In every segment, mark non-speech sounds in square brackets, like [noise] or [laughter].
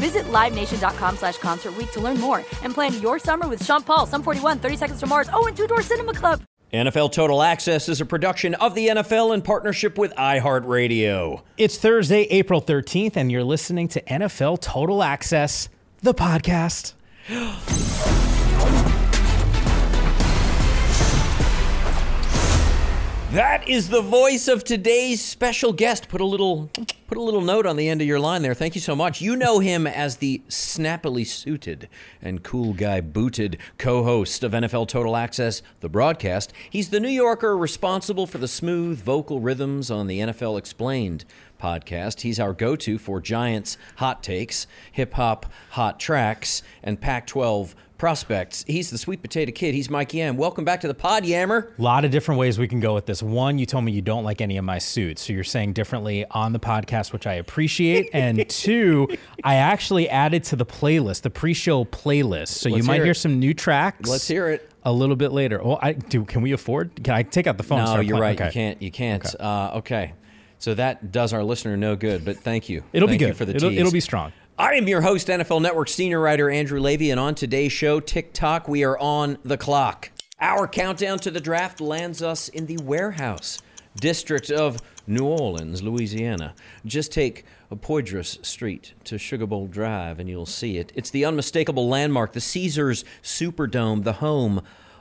Visit LiveNation.com slash Concert Week to learn more and plan your summer with Sean Paul, Sum 41, 30 Seconds to Mars, oh, and Two Door Cinema Club. NFL Total Access is a production of the NFL in partnership with iHeartRadio. It's Thursday, April 13th, and you're listening to NFL Total Access, the podcast. [gasps] That is the voice of today's special guest. Put a little put a little note on the end of your line there. Thank you so much. You know him as the snappily suited and cool guy booted co-host of NFL Total Access, the broadcast. He's the New Yorker responsible for the smooth vocal rhythms on the NFL Explained podcast. He's our go-to for Giants hot takes, hip hop hot tracks, and Pac-12 prospects. He's the sweet potato kid. He's Mike Yam. Welcome back to the pod, Yammer. A lot of different ways we can go with this. One, you told me you don't like any of my suits, so you're saying differently on the podcast, which I appreciate. [laughs] and two, I actually added to the playlist, the pre-show playlist, so Let's you might hear hear some new tracks. Let's hear it. a little bit later. Well, I do. Can we afford? Can I take out the phone? No, you're playing? right. You can't. You can't. Okay. Uh, okay. So that does our listener no good, but thank you. It'll Thank be you good. for the it'll, tease. it'll be strong. I am your host, NFL Network senior writer Andrew Levy, and on today's show, TikTok, we are on the clock. Our countdown to the draft lands us in the warehouse district of New Orleans, Louisiana. Just take Poydras Street to Sugar Bowl Drive, and you'll see it. It's the unmistakable landmark, the Caesars Superdome, the home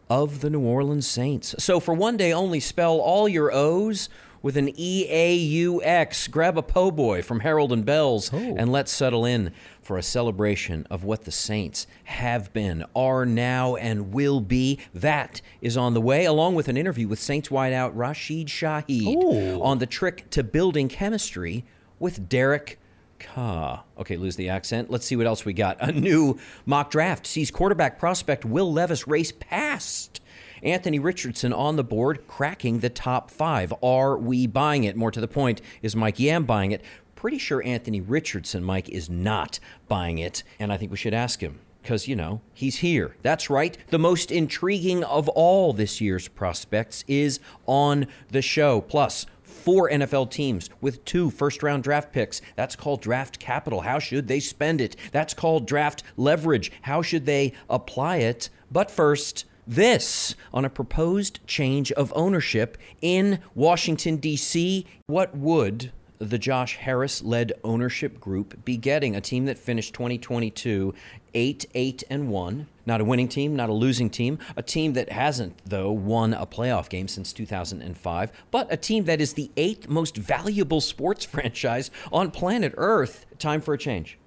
of the New Orleans Saints. So for one day only, spell all your O's with an E A U X. Grab a po' boy from Harold and Bells oh. and let's settle in for a celebration of what the Saints have been, are now, and will be. That is on the way, along with an interview with Saints wideout Rashid Shaheed on the trick to building chemistry with Derek Carr. Okay, lose the accent. Let's see what else we got. A new mock draft sees quarterback prospect Will Levis race past Anthony Richardson on the board, cracking the top five. Are we buying it? More to the point, is Mike Yam buying it? Pretty sure Anthony Richardson, Mike, is not buying it, and I think we should ask him. Because, you know, he's here. That's right. The most intriguing of all this year's prospects is on the show. Plus, four NFL teams with two first round draft picks. That's called draft capital. How should they spend it? That's called draft leverage. How should they apply it? But first, this on a proposed change of ownership in Washington, D.C. What would the Josh Harris led ownership group be getting? A team that finished 2022 8 8 and 1. Not a winning team, not a losing team. A team that hasn't, though, won a playoff game since 2005, but a team that is the eighth most valuable sports [laughs] franchise on planet Earth. Time for a change.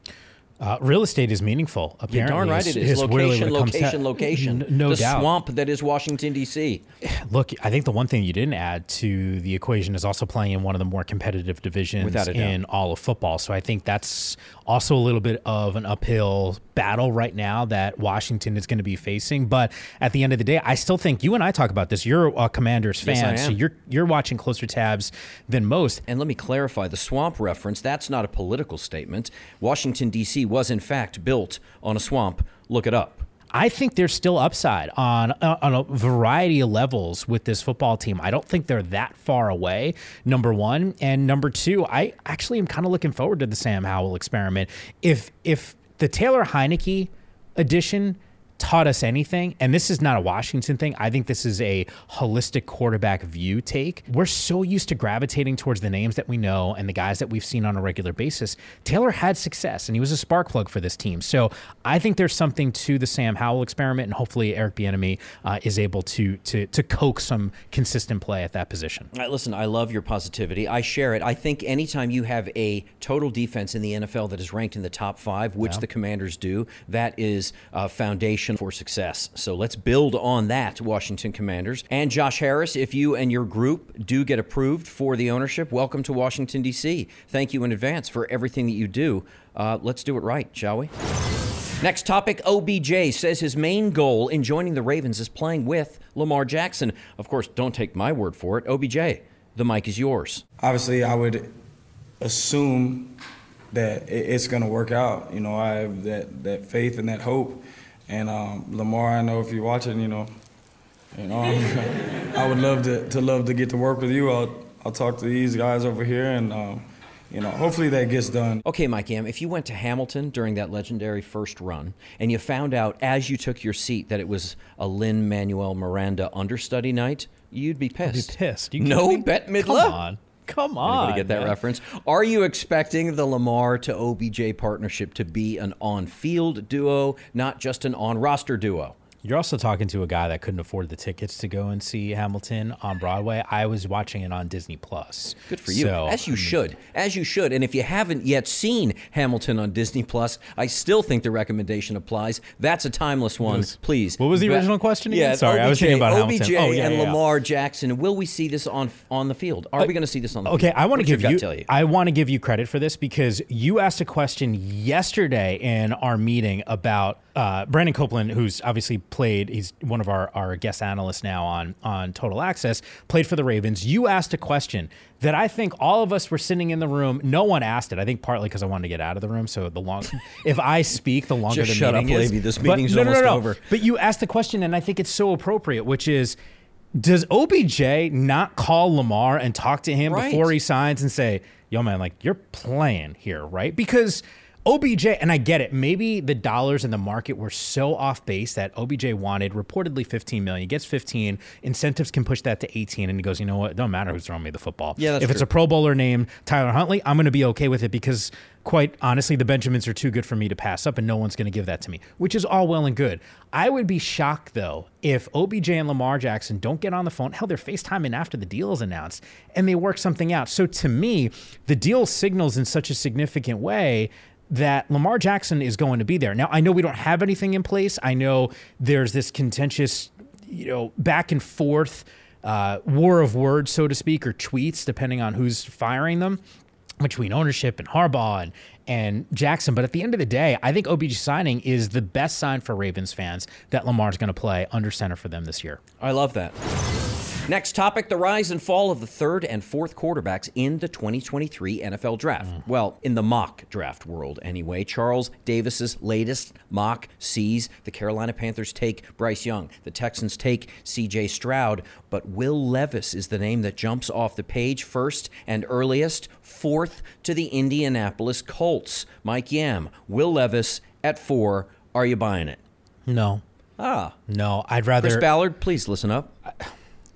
Uh, real estate is meaningful. Apparently, You're darn right is- it is. is really Location, what it comes to- location, location. N- [laughs] no the doubt. swamp that is Washington, D.C. [sighs] Look, I think the one thing you didn't add to the equation is also playing in one of the more competitive divisions Without a doubt. in all of football. So I think that's also a little bit of an uphill battle right now that Washington is going to be facing. But at the end of the day, I still think you and I talk about this. You're a Commanders fan, I so you're you're watching closer tabs than most. And let me clarify the swamp reference, that's not a political statement. Washington, D.C. was in fact built on a swamp. Look it up. I think there's still upside on uh, on a variety of levels with this football team. I don't think they're that far away. Number one, and number two, I actually am kind of looking forward to the Sam Howell experiment. If if the Taylor Heinicke edition taught us anything, and this is not a Washington thing, I think this is a holistic quarterback view take. We're so used to gravitating towards the names that we know and the guys that we've seen on a regular basis. Taylor had success, and he was a spark plug for this team. So I think there's something to the Sam Howell experiment, and hopefully Eric Bieniemy uh, is able to to to coax some consistent play at that position. All right, listen, I love your positivity. I share it. I think anytime you have a total defense in the NFL that is ranked in the top five, which the Commanders do, that is a foundation for success. So let's build on that, Washington Commanders. And Josh Harris, if you and your group do get approved for the ownership, welcome to Washington, D.C. Thank you in advance for everything that you do. Uh, let's do it right, shall we? Next topic OBJ says his main goal in joining the Ravens is playing with Lamar Jackson. Of course, don't take my word for it. OBJ, the mic is yours. obviously I would assume that it's going to work out. You know, I have that, that faith and that hope. And um, Lamar, I know if you're watching, you know, you know, [laughs] I would love to, to love to get to work with you. I'll I'll talk to these guys over here, and um, you know, hopefully that gets done. Okay, Mike Yam, if you went to Hamilton during that legendary first run and you found out as you took your seat that it was a Lin-Manuel Miranda understudy night, you'd be pissed. I'd Be pissed. pissed. You no, kidding me? Bette Midler. Come on. Come on. Anybody get that man. reference? Are you expecting the Lamar to OBJ partnership to be an on-field duo, not just an on-roster duo? You're also talking to a guy that couldn't afford the tickets to go and see Hamilton on Broadway. I was watching it on Disney Plus. Good for you. So, as you should. As you should. And if you haven't yet seen Hamilton on Disney Plus, I still think the recommendation applies. That's a timeless one. was- Please. what was the original question again? Yeah, Sorry, I was OBJ, thinking about OBJ Hamilton. Oh, yeah, and yeah, yeah. Lamar Jackson. Will we see this on on the field? Are uh, we going to see this on the Okay, field? I want to give you, you? I want to give you credit for this because you asked a question yesterday in our meeting about uh, Brandon Copeland, who's obviously played. He's one of our, our guest analysts now on on Total Access. Played for the Ravens. You asked a question that I think all of us were sitting in the room. No one asked it. I think partly because I wanted to get out of the room. So the long, [laughs] if I speak, the longer Just the shut up, is. Levy. This But meeting's no, no, no, almost no. over. But you asked the question, and I think it's so appropriate, which is. Does OBJ not call Lamar and talk to him Right. before he signs and say, "Yo, man, like you're playing here, right?" Because OBJ, and I get it. Maybe the dollars in the market were so off base that OBJ wanted reportedly 15 million. Gets 15. Incentives can push that to 18, and he goes, "You know what? It don't matter who's throwing me the football. Yeah, if it's a Pro Bowler named Tyler Huntley, I'm going to be okay with it because." Quite honestly, the Benjamins are too good for me to pass up, and no one's going to give that to me, which is all well and good. I would be shocked, though, if OBJ and Lamar Jackson don't get on the phone. Hell, they're FaceTiming after the deal is announced, and they work something out. So to me, the deal signals in such a significant way that Lamar Jackson is going to be there. Now, I know we don't have anything in place. I know there's this contentious, you know, back and forth uh, war of words, so to speak, or tweets, depending on who's firing them between ownership and Harbaugh and, and Jackson. But at the end of the day, I think OBJ signing is the best sign for Ravens fans that Lamar's going to play under center for them this year. I love that. Next topic the rise and fall of the third and fourth quarterbacks in the 2023 NFL draft. Mm. Well, in the mock draft world, anyway. Charles Davis's latest mock sees the Carolina Panthers take Bryce Young, the Texans take CJ Stroud, but Will Levis is the name that jumps off the page first and earliest, fourth to the Indianapolis Colts. Mike Yam, Will Levis at four. Are you buying it? No, Ah, no, I'd rather. Chris Ballard, please listen up.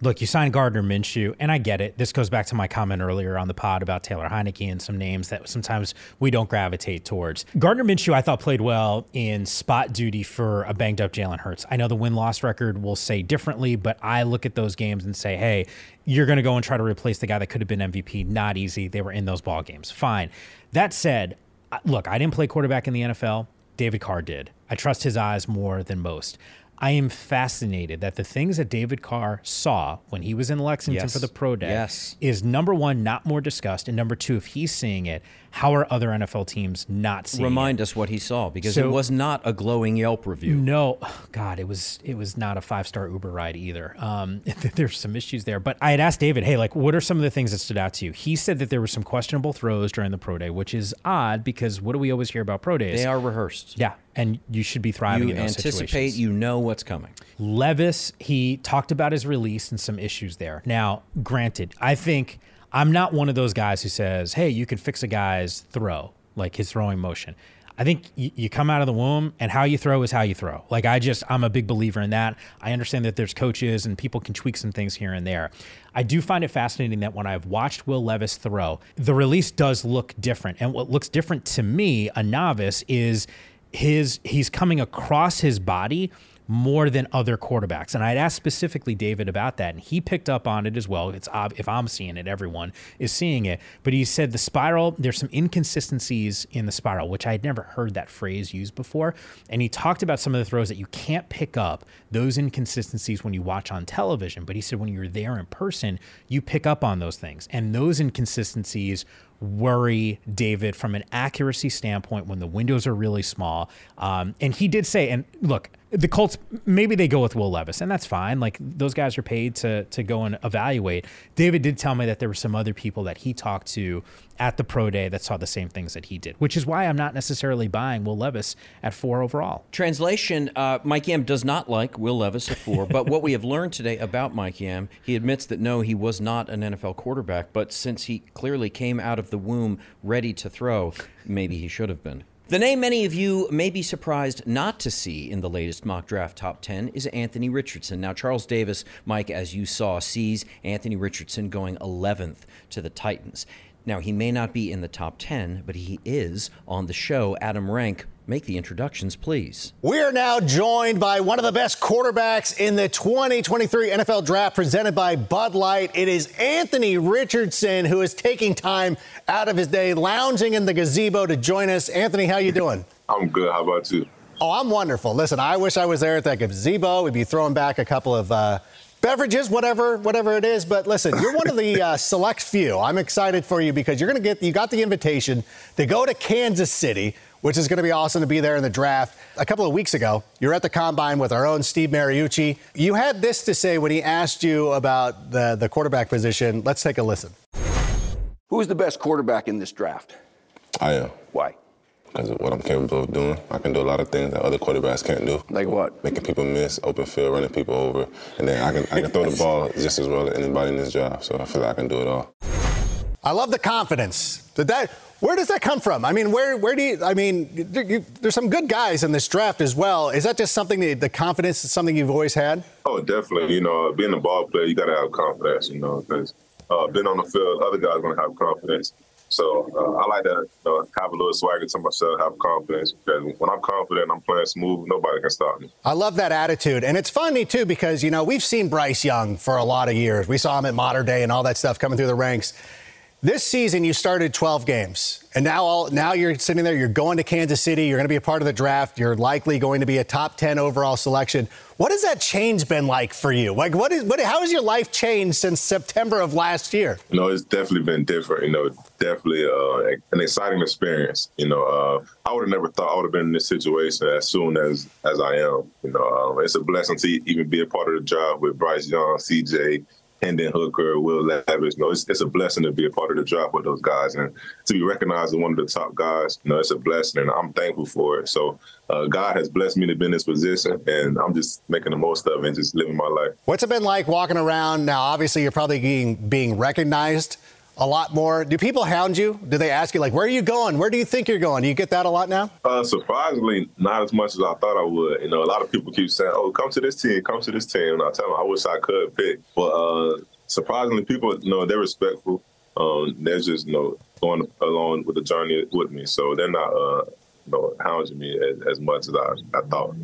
Look, you signed Gardner Minshew, and I get it. This goes back to my comment earlier on the pod about Taylor Heinicke and some names that sometimes we don't gravitate towards. Gardner Minshew, I thought, played well in spot duty for a banged up Jalen Hurts. I know the win loss record will say differently, but I look at those games and say, hey, you're going to go and try to replace the guy that could have been MVP. Not easy. They were in those ball games. Fine. That said, look, I didn't play quarterback in the NFL. David Carr did. I trust his eyes more than most. I am fascinated that the things that David Carr saw when he was in Lexington Yes. for the pro day Yes. is number one, not more discussed, and number two, if he's seeing it, how are other NFL teams not seeing it? Remind us what he saw because So- it was not a glowing Yelp review. No, [sighs] God, it was it was not a five star Uber ride either. Um, [laughs] there's some issues there, but I had asked David, hey, like, what are some of the things that stood out to you? He said that there were some questionable throws during the pro day, which is odd because what do we always hear about pro days? They are rehearsed. yeah, and you should be thriving You in those anticipate, situations. you know what's coming. Levis, he talked about his release and some issues there. Now, granted, I think I'm not one of those guys who says, hey, you can fix a guy's throw, like his throwing motion. I think you come out of the womb and how you throw is how you throw. Like, I just, I'm a big believer in that. I understand that there's coaches and people can tweak some things here and there. I do find it fascinating that when I've watched Will Levis throw, the release does look different. And what looks different to me, a novice, is his he's coming across his body more than other quarterbacks. And I'd asked specifically David about that, and he picked up on it as well. It's ob- if I'm seeing it, everyone is seeing it. But he said the spiral, there's some inconsistencies in the spiral, which I had never heard that phrase used before. And he talked about some of the throws that you can't pick up those inconsistencies when you watch on television. But he said when you're there in person, you pick up on those things. And those inconsistencies worry David from an accuracy standpoint when the windows are really small. Um, and he did say, and look, the Colts maybe they go with Will Levis, and that's fine. Like those guys are paid to to go and evaluate. David did tell me that there were some other people that he talked to at the pro day that saw the same things that he did, which is why I'm not necessarily buying Will Levis at four overall. Translation: uh, Mike Yam does not like Will Levis at four, but what we have learned today about Mike Yam, he admits that no, he was not an NFL quarterback, but since he clearly came out of the womb ready to throw, maybe he should have been. The name many of you may be surprised not to see in the latest mock draft top 10 is Anthony Richardson. Now, Charles Davis, Mike, as you saw, sees Anthony Richardson going 11th to the Titans. Now, he may not be in the top 10, but he is on the show. Adam Rank, make the introductions, please. We are now joined by one of the best quarterbacks in the 2023 NFL Draft presented by Bud Light. It is Anthony Richardson who is taking time out of his day lounging in the gazebo to join us. Anthony, how you doing? [laughs] I'm good. How about you? Oh, I'm wonderful. Listen, I wish I was there at that gazebo. We'd be throwing back a couple of uh, beverages, whatever, whatever it is. But listen, you're one of the uh, [laughs] select few. I'm excited for you because you're going to get you got the invitation to go to Kansas City, which is going to be awesome to be there in the draft. A couple of weeks ago, you're at the combine with our own Steve Mariucci. You had this to say when he asked you about the the quarterback position. Let's take a listen. Who's the best quarterback in this draft? I am. Why? Because of what I'm capable of doing. I can do a lot of things that other quarterbacks can't do. Like what? Making people miss, open field, running people over. And then I can, I can throw the ball just as well as anybody in this job. So I feel like I can do it all. I love the confidence. Did that? Where does that come from? I mean, where where do you? I mean, there, you, there's some good guys in this draft as well. Is that just something that the confidence is something you've always had? Oh, definitely. You know, being a ball player, you got to have confidence, you know, because uh, being on the field, other guys going to have confidence. So uh, I like to uh, have a little swagger to myself, have confidence. Because when I'm confident, I'm playing smooth, nobody can stop me. I love that attitude, and it's funny too because you know we've seen Bryce Young for a lot of years. We saw him at Mater Dei and all that stuff coming through the ranks. This season, you started 12 games, and now all, now you're sitting there. You're going to Kansas City. You're going to be a part of the draft. You're likely going to be a top 10 overall selection. What has that change been like for you? Like, what is what? How has your life changed since September of last year? You know, it's definitely been different. You know, definitely uh, an exciting experience. You know, uh, I would have never thought I would have been in this situation as soon as as I am. You know, um, it's a blessing to even be a part of the job with Bryce Young, CJ, Hendon Hooker, Will Levis. You know, it's, it's a blessing to be a part of the job with those guys and to be recognized as one of the top guys. You know, it's a blessing, and I'm thankful for it. So, uh, God has blessed me to be in this position, and I'm just making the most of it and just living my life. What's it been like walking around now? Obviously, you're probably being being recognized a lot more. Do people hound you? Do they ask you like, "Where are you going? Where do you think you're going?" Do you get that a lot now? Uh, surprisingly, not as much as I thought I would. You know, a lot of people keep saying, "Oh, come to this team, come to this team." And I tell them, I wish I could pick, but uh, surprisingly, people, you know, they're respectful. Um, they're just, you know, going along with the journey with me, so they're not, uh, you know, hounding me as, as much as I, I thought.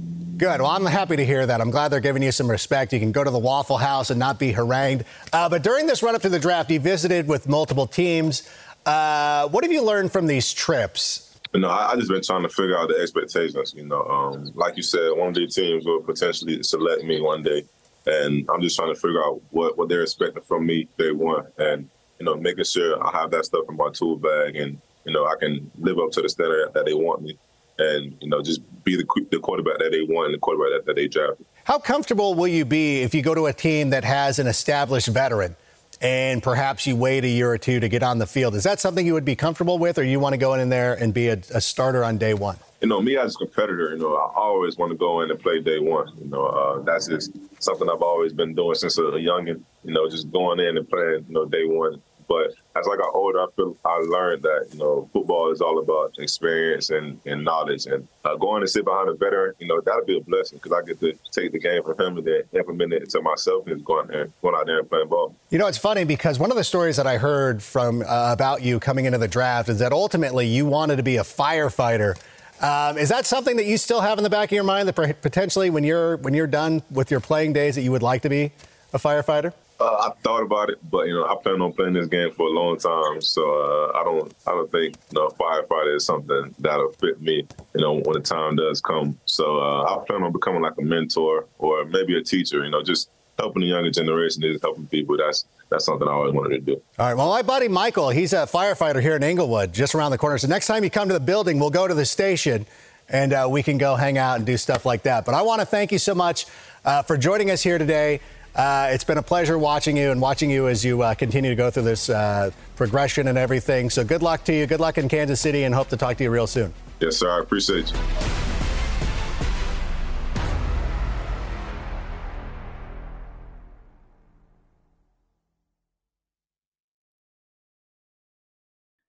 Good. Well, I'm happy to hear that. I'm glad they're giving you some respect. You can go to the Waffle House and not be harangued. Uh, but during this run up to the draft, you visited with multiple teams. Uh, what have you learned from these trips You know, I, I just been trying to figure out the expectations. You know, um, like you said, one of the teams will potentially select me one day, and I'm just trying to figure out what what they're expecting from me day one, and you know, making sure I have that stuff in my tool bag, and you know, I can live up to the standard that they want me, and you know, just be the the quarterback that they want the quarterback that, that they drafted. How comfortable will you be if you go to a team that has an established veteran? and perhaps you wait a year or two to get on the field. Is that something you would be comfortable with, or you want to go in there and be a, a starter on day one? You know, me as a competitor, you know, I always want to go in and play day one. You know, uh, that's just something I've always been doing since a, a youngin'. You know, just going in and playing, you know, day one. But as I got older, I feel I learned that you know football is all about experience and, and knowledge. And uh, going to sit behind a veteran, you know, that'll be a blessing because I get to take the game from him and then implement it to myself and going there, going out there and playing ball. You know, it's funny because one of the stories that I heard from uh, about you coming into the draft is that ultimately you wanted to be a firefighter. Um, is that something that you still have in the back of your mind that potentially when you're when you're done with your playing days that you would like to be a firefighter? Uh, I thought about it, but you know, I plan on playing this game for a long time, so uh, I don't, I don't think you know, firefighter is something that'll fit me. You know, when the time does come. So uh, I plan on becoming like a mentor or maybe a teacher. You know, just helping the younger generation is helping people. That's that's something I always wanted to do. All right. Well, my buddy Michael, he's a firefighter here in Englewood, just around the corner. So next time you come to the building, we'll go to the station and uh, we can go hang out and do stuff like that. But I want to thank you so much uh, for joining us here today. Uh, it's been a pleasure watching you and watching you as you uh, continue to go through this uh, progression and everything. So good luck to you. Good luck in Kansas City and hope to talk to you real soon. Yes, sir. I appreciate you.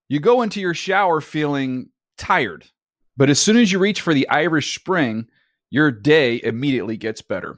You go into your shower feeling tired, but as soon as you reach for the Irish Spring, your day immediately gets better.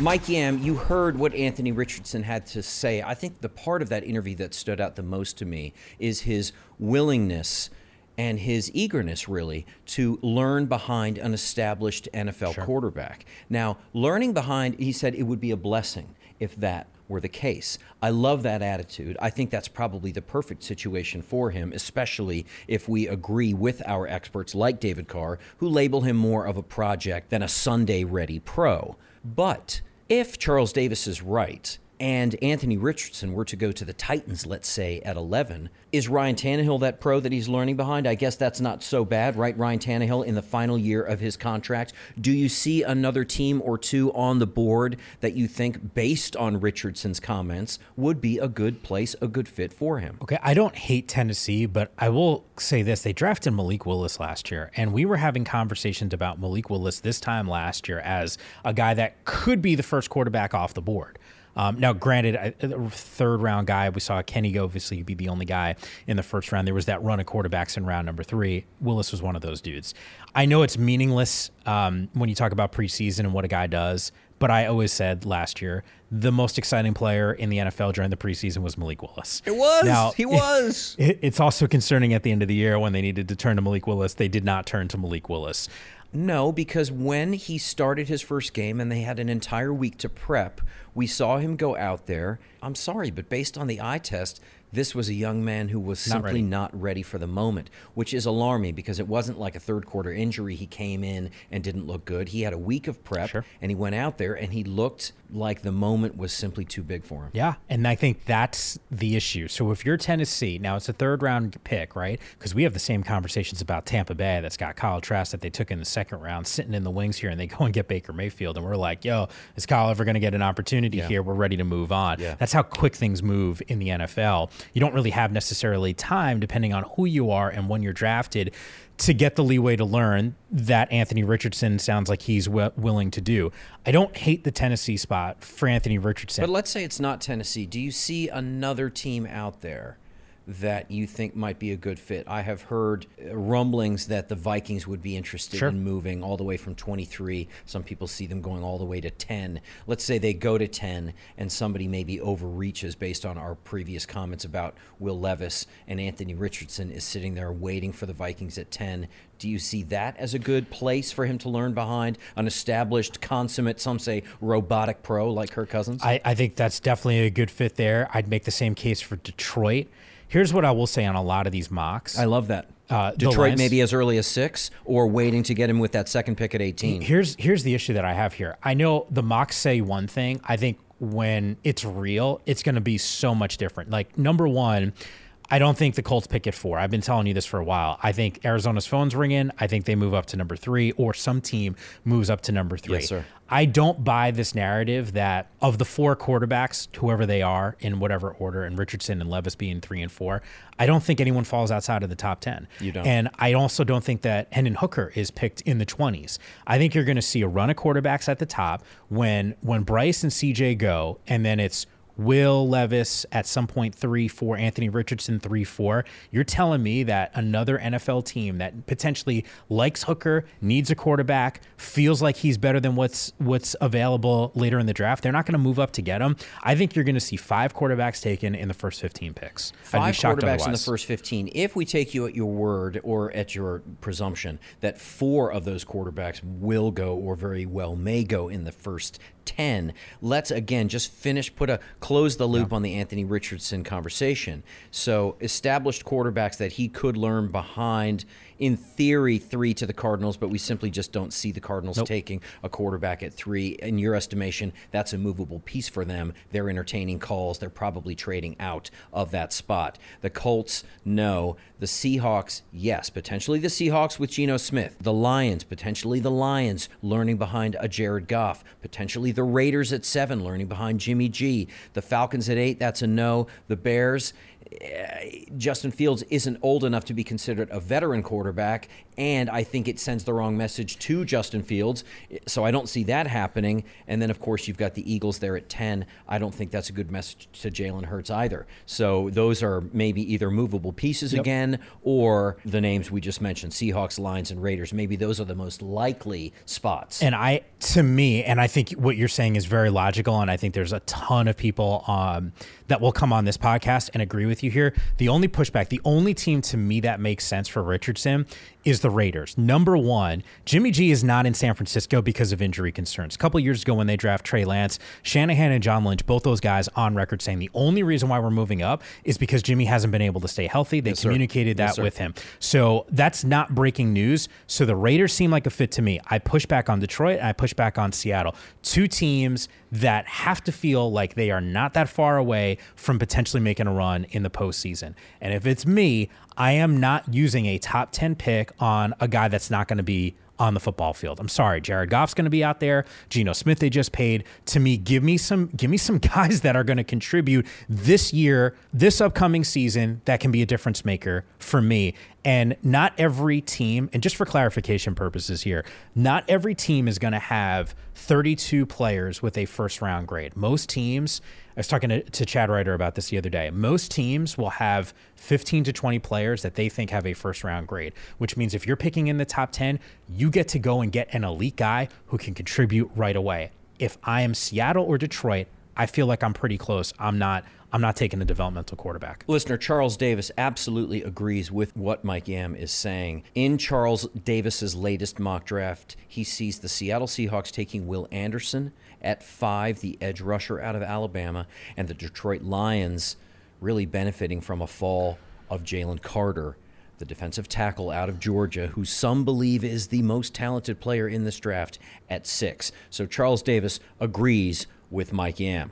Mike Yam, you heard what Anthony Richardson had to say. I think the part of that interview that stood out the most to me is his willingness and his eagerness really to learn behind an established NFL sure. quarterback. Now, learning behind, he said it would be a blessing if that were the case. I love that attitude. I think that's probably the perfect situation for him, especially if we agree with our experts like David Carr, who label him more of a project than a Sunday ready pro. But if Charles Davis is right, and Anthony Richardson were to go to the Titans, let's say at 11, is Ryan Tannehill that pro that he's learning behind? I guess that's not so bad, right? Ryan Tannehill in the final year of his contract. Do you see another team or two on the board that you think, based on Richardson's comments, would be a good place, a good fit for him? Okay, I don't hate Tennessee, but I will say this. They drafted Malik Willis last year, and we were having conversations about Malik Willis this time last year as a guy that could be the first quarterback off the board. Um, now, granted, a third round guy, we saw Kenny obviously be the only guy in the first round. There was that run of quarterbacks in round number three. Willis was one of those dudes. I know it's meaningless um, when you talk about preseason and what a guy does, but I always said last year the most exciting player in the NFL during the preseason was Malik Willis. It was. Now, he [laughs] was. It, it's also concerning at the end of the year when they needed to turn to Malik Willis. They did not turn to Malik Willis. No, because when he started his first game and they had an entire week to prep, we saw him go out there. I'm sorry, but based on the eye test, this was a young man who was Not simply ready. not ready for the moment, which is alarming because it wasn't like a third quarter injury. He came in and didn't look good. He had a week of prep and he went out there and he looked like the moment was simply too big for him. Yeah, and I think that's the issue. So if you're Tennessee, now it's a third round pick, right? Because we have the same conversations about Tampa Bay that's got Kyle Trask that they took in the second round, sitting in the wings here, and they go and get Baker Mayfield, and we're like, yo, is Kyle ever going to get an opportunity Yeah. here? We're ready to move on. Yeah. That's how quick things move in the NFL. You don't really have necessarily time, depending on who you are and when you're drafted, to get the leeway to learn that Anthony Richardson sounds like he's wi- willing to do. I don't hate the Tennessee spot for Anthony Richardson. But let's say it's not Tennessee. Do you see another team out there that you think might be a good fit? I have heard uh, rumblings that the Vikings would be interested Sure. in moving all the way from 23. Some people see them going all the way to 10. Let's say they go to 10 and somebody maybe overreaches based on our previous comments about Will Levis and Anthony Richardson is sitting there waiting for the Vikings at 10. Do you see that as a good place for him to learn behind an established, consummate, some say robotic pro like Kirk Cousins? I, I think that's definitely a good fit there. I'd make the same case for Detroit. Here's what I will say on a lot of these mocks. I love that. Uh, Detroit maybe as early as six, or waiting to get him with that second pick at 18. Here's here's the issue that I have here. I know the mocks say one thing. I think when it's real, it's going to be so much different. Like number one. I don't think the Colts pick at four. I've been telling you this for a while. I think Arizona's phone's ringing. I think they move up to number three, or some team moves up to number three. Yes, sir. I don't buy this narrative that of the four quarterbacks, whoever they are, in whatever order, and Richardson and Levis being three and four, I don't think anyone falls outside of the top 10. You don't. And I also don't think that Hendon Hooker is picked in the 20s. I think you're going to see a run of quarterbacks at the top when when Bryce and CJ go, and then it's Will Levis at some point three four, Anthony Richardson three four. You're telling me that another NFL team that potentially likes Hooker, needs a quarterback, feels like he's better than what's what's available later in the draft, they're not going to move up to get him. I think you're going to see five quarterbacks taken in the first 15 picks. I'd be Five quarterbacks in the first 15. If we take you at your word or at your presumption that four of those quarterbacks will go or very well may go in the first 10, let's again just finish, put a close the loop on the Anthony Richardson conversation. So, established quarterbacks that he could learn behind, in theory, three to the Cardinals, but we simply just don't see the Cardinals Nope. taking a quarterback at three. In your estimation, that's a movable piece for them. They're entertaining calls. They're probably trading out of that spot. The Colts, no. The Seahawks, yes. Potentially the Seahawks with Geno Smith. The Lions, potentially the Lions learning behind a Jared Goff. Potentially the Raiders at seven, learning behind Jimmy G. The Falcons at eight, that's a no. The Bears, Justin Fields isn't old enough to be considered a veteran quarterback, and I think it sends the wrong message to Justin Fields. So I don't see that happening. And then, of course, you've got the Eagles there at 10. I don't think that's a good message to Jalen Hurts either. So those are maybe either movable pieces again or the names we just mentioned Seahawks, Lions, and Raiders. Maybe those are the most likely spots. And I, to me, and I think what you're saying is very logical, and I think there's a ton of people um, that will come on this podcast and agree with with you here. The only pushback, the only team to me that makes sense for Richardson is the Raiders. Number one, Jimmy G is not in San Francisco because of injury concerns. A couple years ago when they draft Trey Lance, Shanahan and John Lynch, both those guys on record saying the only reason why we're moving up is because Jimmy hasn't been able to stay healthy. They yes, communicated that yes, with him. So that's not breaking news. So the Raiders seem like a fit to me. I push back on Detroit and I push back on Seattle. Two teams that have to feel like they are not that far away from potentially making a run in the postseason. And if it's me, I am not using a top 10 pick on a guy that's not going to be on the football field. I'm sorry, Jared Goff's going to be out there. Geno Smith they just paid. To me, give me some give me some [laughs] guys that are going to contribute this year, this upcoming season that can be a difference maker for me. And not every team, and just for clarification purposes here, not every team is going to have 32 players with a first round grade. Most teams, I was talking to, to Chad Reuter about this the other day. Most teams will have 15 to 20 players that they think have a first round grade, which means if you're picking in the top 10, you get to go and get an elite guy who can contribute right away. If I am Seattle or Detroit, I feel like I'm pretty close. I'm not I'm not taking the developmental quarterback. Listener Charles Davis absolutely agrees with what Mike Yam is saying. In Charles Davis's latest mock draft, he sees the Seattle Seahawks taking Will Anderson at five, the edge rusher out of Alabama, and the Detroit Lions really benefiting from a fall of Jalen Carter the defensive tackle out of Georgia, who some believe is the most talented player in this draft, at six. So Charles Davis agrees with Mike Yam.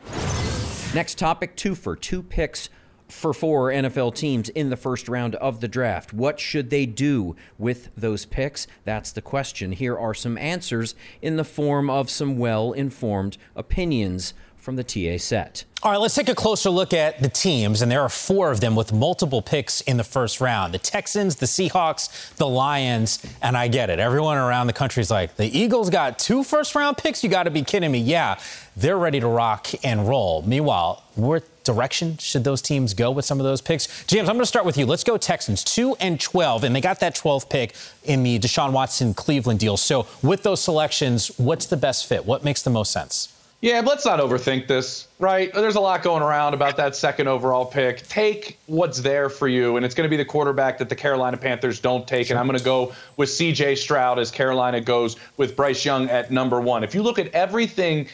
Next topic two for two picks for four NFL teams in the first round of the draft. What should they do with those picks? That's the question. Here are some answers in the form of some well informed opinions from the TA set. All right, let's take a closer look at the teams, and there are four of them with multiple picks in the first round the Texans, the Seahawks, the Lions, and I get it. Everyone around the country is like, the Eagles got two first round picks? You got to be kidding me. Yeah, they're ready to rock and roll. Meanwhile, what direction should those teams go with some of those picks? James, I'm going to start with you. Let's go Texans, 2 and 12, and they got that 12th pick in the Deshaun Watson Cleveland deal. So, with those selections, what's the best fit? What makes the most sense? Yeah, but let's not overthink this, right? There's a lot going around about that second overall pick. Take what's there for you, and it's going to be the quarterback that the Carolina Panthers don't take. And I'm going to go with CJ Stroud as Carolina goes with Bryce Young at number one. If you look at everything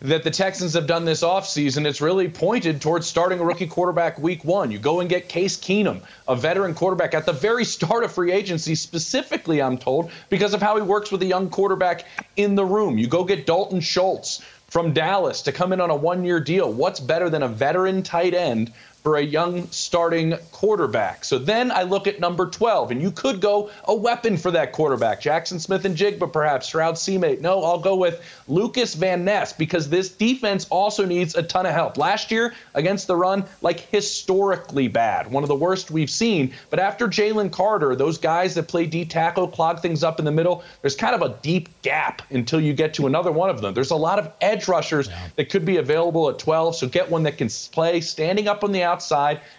that the Texans have done this offseason, it's really pointed towards starting a rookie quarterback week one. You go and get Case Keenum, a veteran quarterback, at the very start of free agency, specifically, I'm told, because of how he works with a young quarterback in the room. You go get Dalton Schultz from Dallas to come in on a one year deal. What's better than a veteran tight end for a young starting quarterback. So then I look at number 12, and you could go a weapon for that quarterback, Jackson Smith-Njigba, perhaps Stroud Seamate. No, I'll go with Lucas Van Ness because this defense also needs a ton of help. Last year against the run, like historically bad, one of the worst we've seen. But after Jalen Carter, those guys that play D tackle clog things up in the middle. There's kind of a deep gap until you get to another one of them. There's a lot of edge rushers yeah. that could be available at 12. So get one that can play standing up on the outside,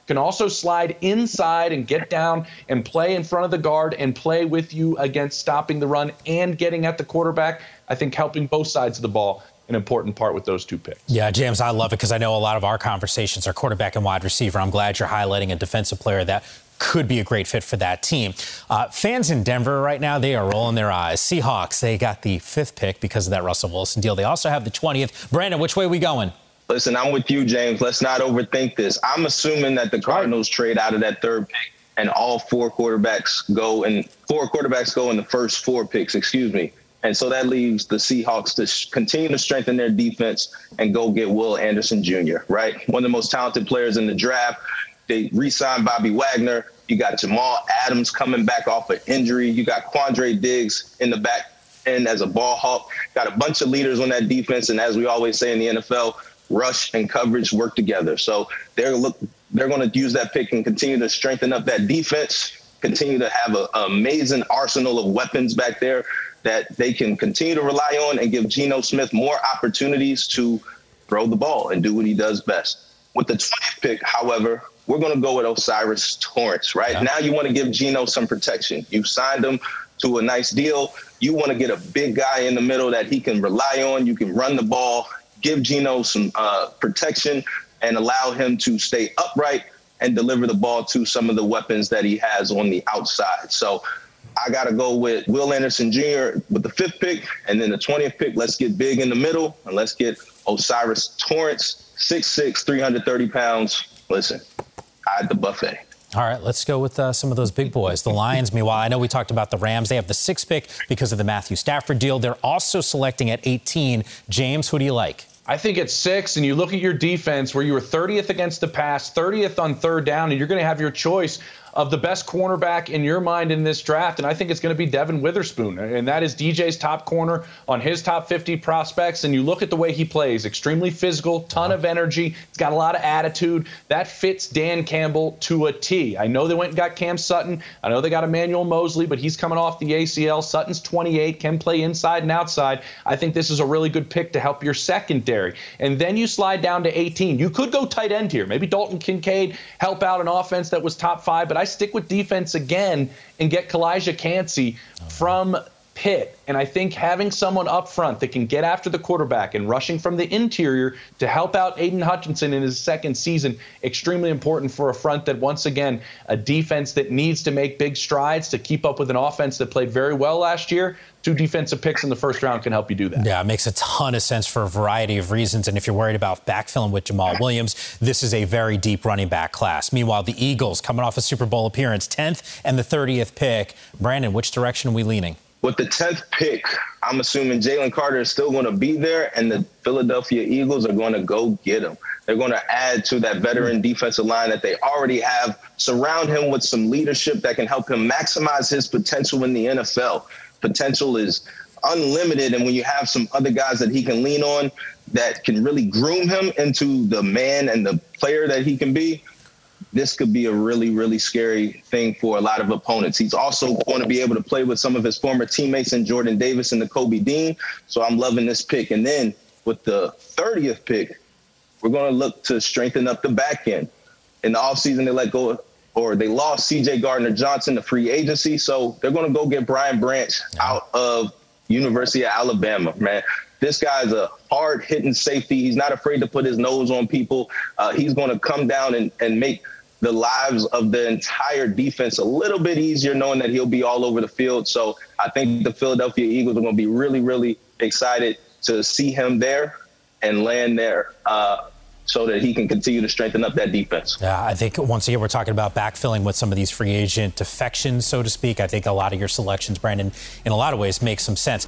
can also slide inside and get down and play in front of the guard and play with you against stopping the run and getting at the quarterback. I think helping both sides of the ball an important part with those two picks. Yeah, James, I love it because I know a lot of our conversations are quarterback and wide receiver. I'm glad you're highlighting a defensive player that could be a great fit for that team. Uh, fans in Denver right now, they are rolling their eyes. Seahawks, they got the fifth pick because of that Russell Wilson deal. They also have the 20th. Brandon, which way are we going? Listen, I'm with you, James. Let's not overthink this. I'm assuming that the Cardinals trade out of that third pick and all four quarterbacks go and four quarterbacks go in the first four picks, excuse me. And so that leaves the Seahawks to continue to strengthen their defense and go get Will Anderson Jr., right? One of the most talented players in the draft. They re signed Bobby Wagner. You got Jamal Adams coming back off an injury. You got Quandre Diggs in the back end as a ball hawk. Got a bunch of leaders on that defense. And as we always say in the NFL, rush and coverage work together. So they're look they're going to use that pick and continue to strengthen up that defense, continue to have an amazing arsenal of weapons back there that they can continue to rely on and give Geno Smith more opportunities to throw the ball and do what he does best. With the 20th pick, however, we're going to go with O'Cyrus Torrence, right? Yeah. Now you want to give Geno some protection. You've signed him to a nice deal. You want to get a big guy in the middle that he can rely on. You can run the ball give Geno some uh, protection and allow him to stay upright and deliver the ball to some of the weapons that he has on the outside. So I got to go with Will Anderson Jr. with the fifth pick. And then the 20th pick, let's get big in the middle and let's get O'Cyrus Torrence, 6'6, 330 pounds. Listen, hide the buffet. All right, let's go with uh, some of those big boys. The Lions, meanwhile, I know we talked about the Rams. They have the sixth pick because of the Matthew Stafford deal. They're also selecting at 18. James, who do you like? I think it's six, and you look at your defense where you were 30th against the pass, 30th on third down, and you're going to have your choice of the best cornerback in your mind in this draft, and I think it's going to be Devon Witherspoon, and that is DJ's top corner on his top 50 prospects. And you look at the way he plays, extremely physical, ton of energy, he's got a lot of attitude. That fits Dan Campbell to a T. I know they went and got Cam Sutton. I know they got Emmanuel Moseley, but he's coming off the ACL. Sutton's 28, can play inside and outside. I think this is a really good pick to help your secondary. And then you slide down to 18. You could go tight end here. Maybe Dalton Kincaid help out an offense that was top five, but I stick with defense again and get Calijah Kancey oh. from Pitt. And I think having someone up front that can get after the quarterback and rushing from the interior to help out Aidan Hutchinson in his second season, extremely important for a front that, once again, a defense that needs to make big strides to keep up with an offense that played very well last year. Two defensive picks in the first round can help you do that. Yeah, it makes a ton of sense for a variety of reasons. And if you're worried about backfilling with Jamaal Williams, this is a very deep running back class. Meanwhile, the Eagles coming off a Super Bowl appearance, 10th and the 30th pick. Brandon, which direction are we leaning? With the 10th pick, I'm assuming Jalen Carter is still going to be there, and the Philadelphia Eagles are going to go get him. They're going to add to that veteran defensive line that they already have, surround him with some leadership that can help him maximize his potential in the NFL. Potential is unlimited, and when you have some other guys that he can lean on that can really groom him into the man and the player that he can be, this could be a really, really scary thing for a lot of opponents. He's also going to be able to play with some of his former teammates in Jordan Davis and Nakobe Dean. So I'm loving this pick. And then with the 30th pick, we're going to look to strengthen up the back end. In the offseason, they let go or they lost CJ Gardner Johnson to free agency. So they're going to go get Brian Branch out of University of Alabama, man. This guy's a hard hitting safety. He's not afraid to put his nose on people. Uh, he's going to come down and, and make the lives of the entire defense a little bit easier, knowing that he'll be all over the field. So I think the Philadelphia Eagles are going to be really, really excited to see him there and land there. Uh, so that he can continue to strengthen up that defense. Yeah, I think once again we're talking about backfilling with some of these free agent defections, so to speak. I think a lot of your selections, Brandon, in a lot of ways, make some sense.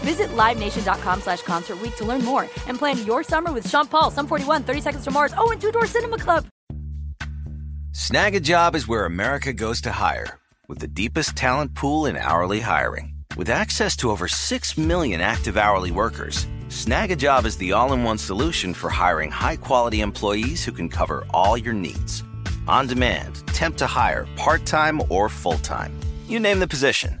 Visit LiveNation.com slash Concert to learn more and plan your summer with Sean Paul, Sum 41, 30 Seconds to Mars, oh, and Two Door Cinema Club. Snagajob is where America goes to hire, with the deepest talent pool in hourly hiring. With access to over 6 million active hourly workers, Snagajob is the all in one solution for hiring high quality employees who can cover all your needs. On demand, temp to hire, part time or full time. You name the position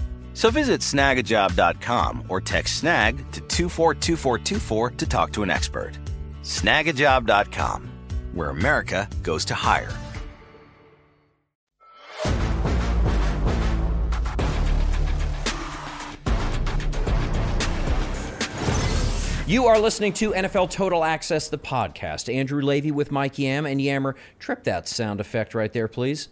So visit snagajob.com or text snag to 242424 to talk to an expert. Snagajob.com, where America goes to hire. You are listening to NFL Total Access, the podcast. Andrew Levy with Mike Yam and Yammer. Trip that sound effect right there, please.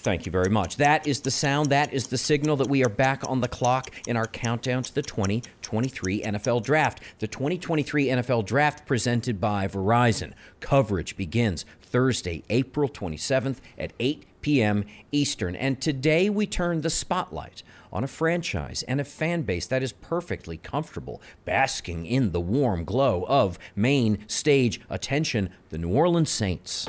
Thank you very much. That is the sound, that is the signal that we are back on the clock in our countdown to the 2023 NFL Draft. The 2023 NFL Draft presented by Verizon. Coverage begins Thursday, April 27th at 8 p.m. Eastern. And today we turn the spotlight on a franchise and a fan base that is perfectly comfortable basking in the warm glow of main stage attention the New Orleans Saints.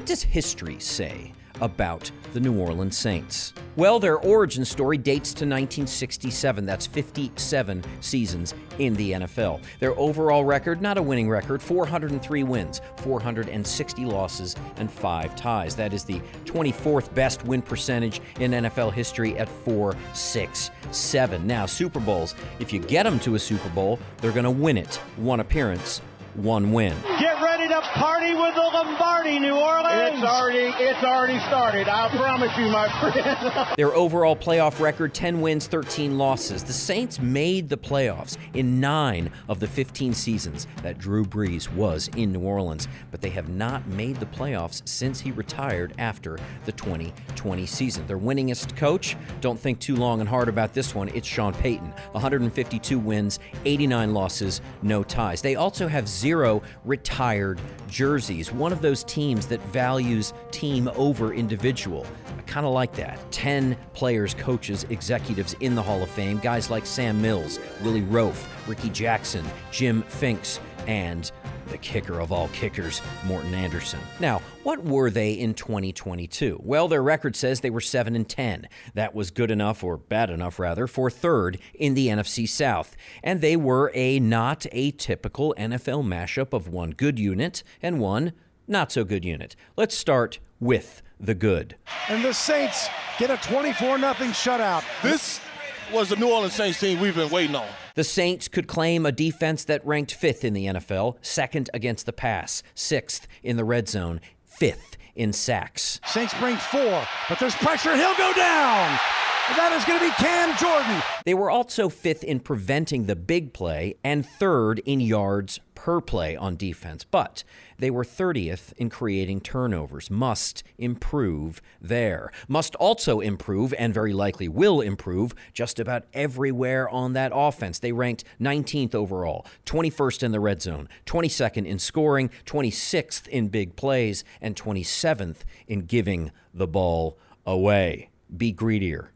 What does history say about the New Orleans Saints? Well, their origin story dates to 1967. That's 57 seasons in the NFL. Their overall record, not a winning record, 403 wins, 460 losses, and 5 ties. That is the 24th best win percentage in NFL history at 4 6 7. Now, Super Bowls, if you get them to a Super Bowl, they're going to win it. One appearance, one win. Get ready to party with the Lombardi, New Orleans. It's already, it's already started. I promise you, my friend. [laughs] Their overall playoff record 10 wins, 13 losses. The Saints made the playoffs in nine of the 15 seasons that Drew Brees was in New Orleans, but they have not made the playoffs since he retired after the 2020 season. Their winningest coach, don't think too long and hard about this one, it's Sean Payton. 152 wins, 89 losses, no ties. They also have zero retired jerseys, one of those teams that values team over individual. I kind of like that. 10 players, coaches, executives in the Hall of Fame, guys like Sam Mills, Willie Roaf, Rickey Jackson, Jim Finks, and the kicker of all kickers, Morten Andersen. Now, what were they in 2022? Well, their record says they were 7 and 10. That was good enough or bad enough rather for third in the NFC South. And they were a not atypical NFL mashup of one good unit and one not so good unit. Let's start with the good. And the Saints get a 24 0 shutout. This was the New Orleans Saints team we've been waiting on. The Saints could claim a defense that ranked fifth in the NFL, second against the pass, sixth in the red zone, fifth in sacks. Saints bring four, but there's pressure. He'll go down. That is going to be Cam Jordan. They were also fifth in preventing the big play and third in yards per play on defense, but they were 30th in creating turnovers. Must improve there. Must also improve, and very likely will improve, just about everywhere on that offense. They ranked 19th overall, 21st in the red zone, 22nd in scoring, 26th in big plays, and 27th in giving the ball away. Be greedier,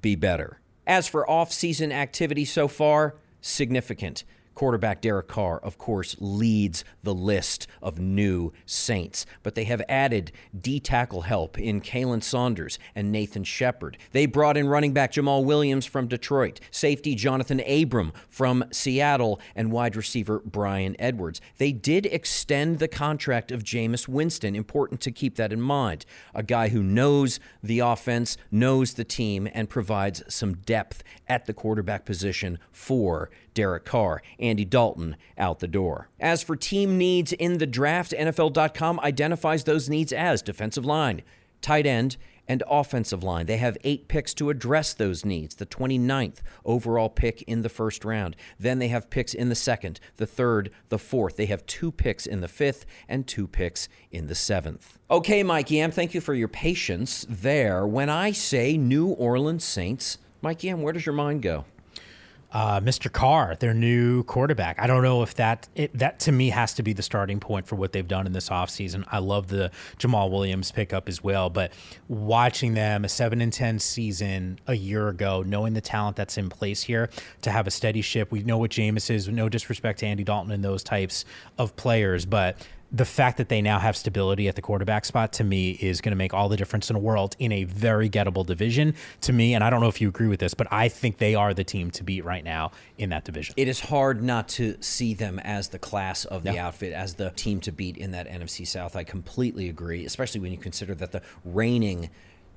be better. As for off-season activity so far, significant. Quarterback Derek Carr, of course, leads the list of new Saints, but they have added D tackle help in Khalen Saunders and Nathan Shepherd. They brought in running back Jamaal Williams from Detroit, safety Johnathan Abram from Seattle, and wide receiver Bryan Edwards. They did extend the contract of Jameis Winston, important to keep that in mind. A guy who knows the offense, knows the team, and provides some depth at the quarterback position for Derek Carr, Andy Dalton out the door. As for team needs in the draft, NFL.com identifies those needs as defensive line, tight end, and offensive line. They have eight picks to address those needs. The 29th overall pick in the first round. Then they have picks in the second, the third, the fourth. They have two picks in the fifth and two picks in the seventh. Okay, Mike Yam, thank you for your patience there. When I say New Orleans Saints, Mike Yam, where does your mind go? Uh, Mr. Carr, their new quarterback. I don't know if that it, that to me has to be the starting point for what they've done in this offseason. I love the Jamaal Williams pickup as well, but watching them a 7 and 10 season a year ago, knowing the talent that's in place here to have a steady ship. We know what Jameis is, no disrespect to Andy Dalton and those types of players, but the fact that they now have stability at the quarterback spot to me is going to make all the difference in the world in a very gettable division to me. And I don't know if you agree with this, but I think they are the team to beat right now in that division. It is hard not to see them as the class of the outfit, as the team to beat in that NFC South. I completely agree, especially when you consider that the reigning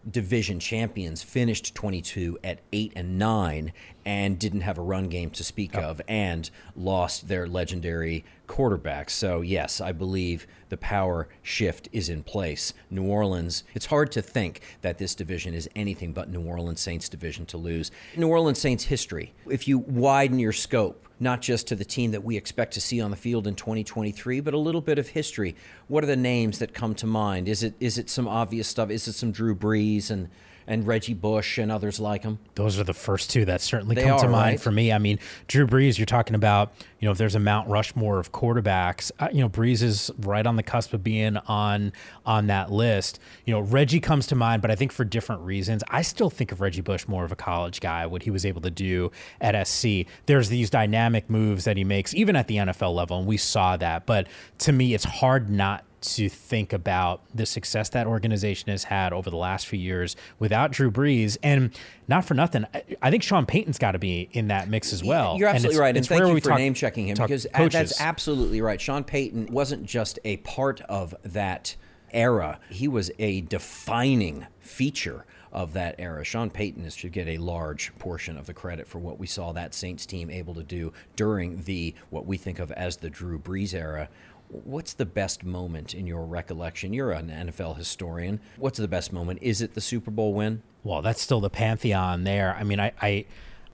division champions finished 22 at 8 and 9 and didn't have a run game to speak Oh. of and lost their legendary quarterback. So, yes, I believe the power shift is in place. New Orleans, it's hard to think that this division is anything but New Orleans Saints division to lose. New Orleans Saints history, if you widen your scope, not just to the team that we expect to see on the field in 2023, but a little bit of history. What are the names that come to mind? Is it is it some obvious stuff? Is it some Drew Brees and and Reggie Bush and others like him? Those are the first two that certainly They come to mind right? for me. I mean, Drew Brees, you're talking about, you know, if there's a Mount Rushmore of quarterbacks, uh, you know, Brees is right on the cusp of being on on that list. You know, Reggie comes to mind, but I think for different reasons. I still think of Reggie Bush more of a college guy, what he was able to do at SC. There's these dynamic moves that he makes, even at the NFL level, and we saw that. But to me, it's hard not to think about the success that organization has had over the last few years without Drew Brees. And not for nothing, I, think Sean Payton's got to be in that mix as well. You're And absolutely it's- right, and it's thank where you we for talk- name checking him because coaches. that's absolutely right. Sean Payton wasn't just a part of that era; he was a defining feature of that era. Sean Payton is, should get a large portion of the credit for what we saw that Saints team able to do during the what we think of as the Drew Brees era. What's the best moment in your recollection? You're an NFL historian. What's the best moment? Is it the Super Bowl win? well, that's still the pantheon there. I mean, I, I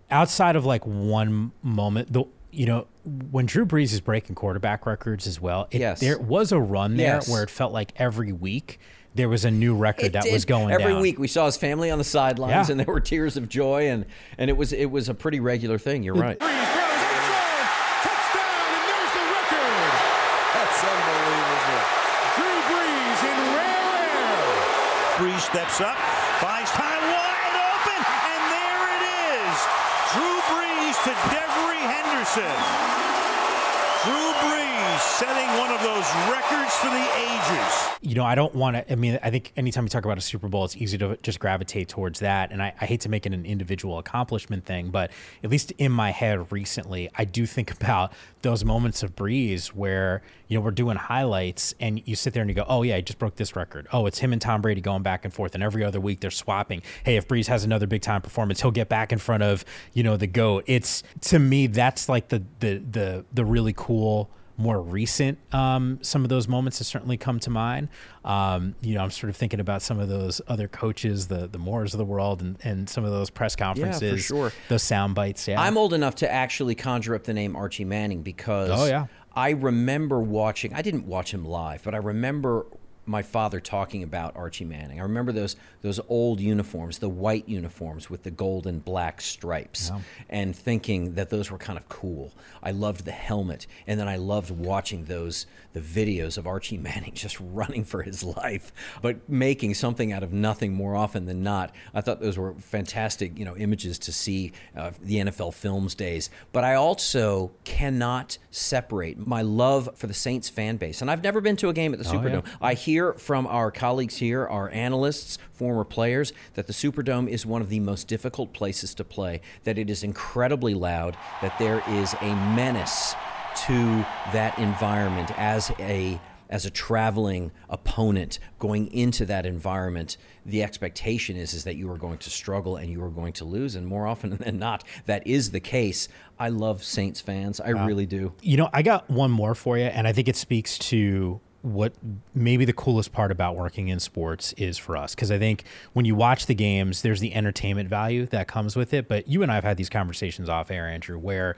outside of like one moment, the you know when Drew Brees is breaking quarterback records as well. It, Yes. there was a run there Yes. where it felt like every week there was a new record It that did. was going every down. week. We saw his family on the sidelines, Yeah. and there were tears of joy, and and it was it was a pretty regular thing. You're right. That's unbelievable. Drew Brees in rare air. Brees steps up, finds time wide open, and there it is. Drew Brees to Devery Henderson. Drew Brees setting one of those records for the ages. you know, I don't want to. I mean, I think anytime you talk about a Super Bowl, it's easy to just gravitate towards that. And I, I hate to make it an individual accomplishment thing, but at least in my head recently, I do think [laughs] about those moments of Brees where, you know, we're doing highlights and you sit there and you go, oh, yeah, he just broke this record. Oh, it's him and Tom Brady going back and forth. And every other week they're swapping. Hey, if Brees has another big time performance, he'll get back in front of, you know, the GOAT. It's, to me, that's like the, the, the, the really cool more recent um, some of those moments have certainly come to mind um, you know i'm sort of thinking about some of those other coaches the the Moras of the world and, and some of those press conferences sure. those sound bites yeah I'm old enough to actually conjure up the name Archie Manning because Oh, yeah. I remember watching. I didn't watch him live, but I remember my father talking about Archie Manning. I remember those those old uniforms, the white uniforms with the gold and black stripes, and thinking that those were kind of cool. I loved the helmet, and then I loved watching those the videos of Archie [laughs] Manning just running for his life, but making something out of nothing more often than not. I thought those were fantastic, you know, images to see uh, the NFL films days. But I also cannot separate my love for the Saints fan base, and I've never been to a game at the Oh, yeah. Superdome. I hear from our colleagues here, our analysts, former players, that the Superdome is one of the most difficult places to play, that it is incredibly loud, that there is a menace to that environment as a as a traveling opponent going into that environment. The expectation is is that you are going to struggle and you are going to lose and more often [laughs] than not that is the case. I love saints fans. I Wow. really do. You know, I got one more for you, and I think it speaks to what maybe the coolest part about working in sports is for us. Because I think when you watch the games, there's the entertainment value that comes with it. But you and I have had these conversations off air, Andrew, where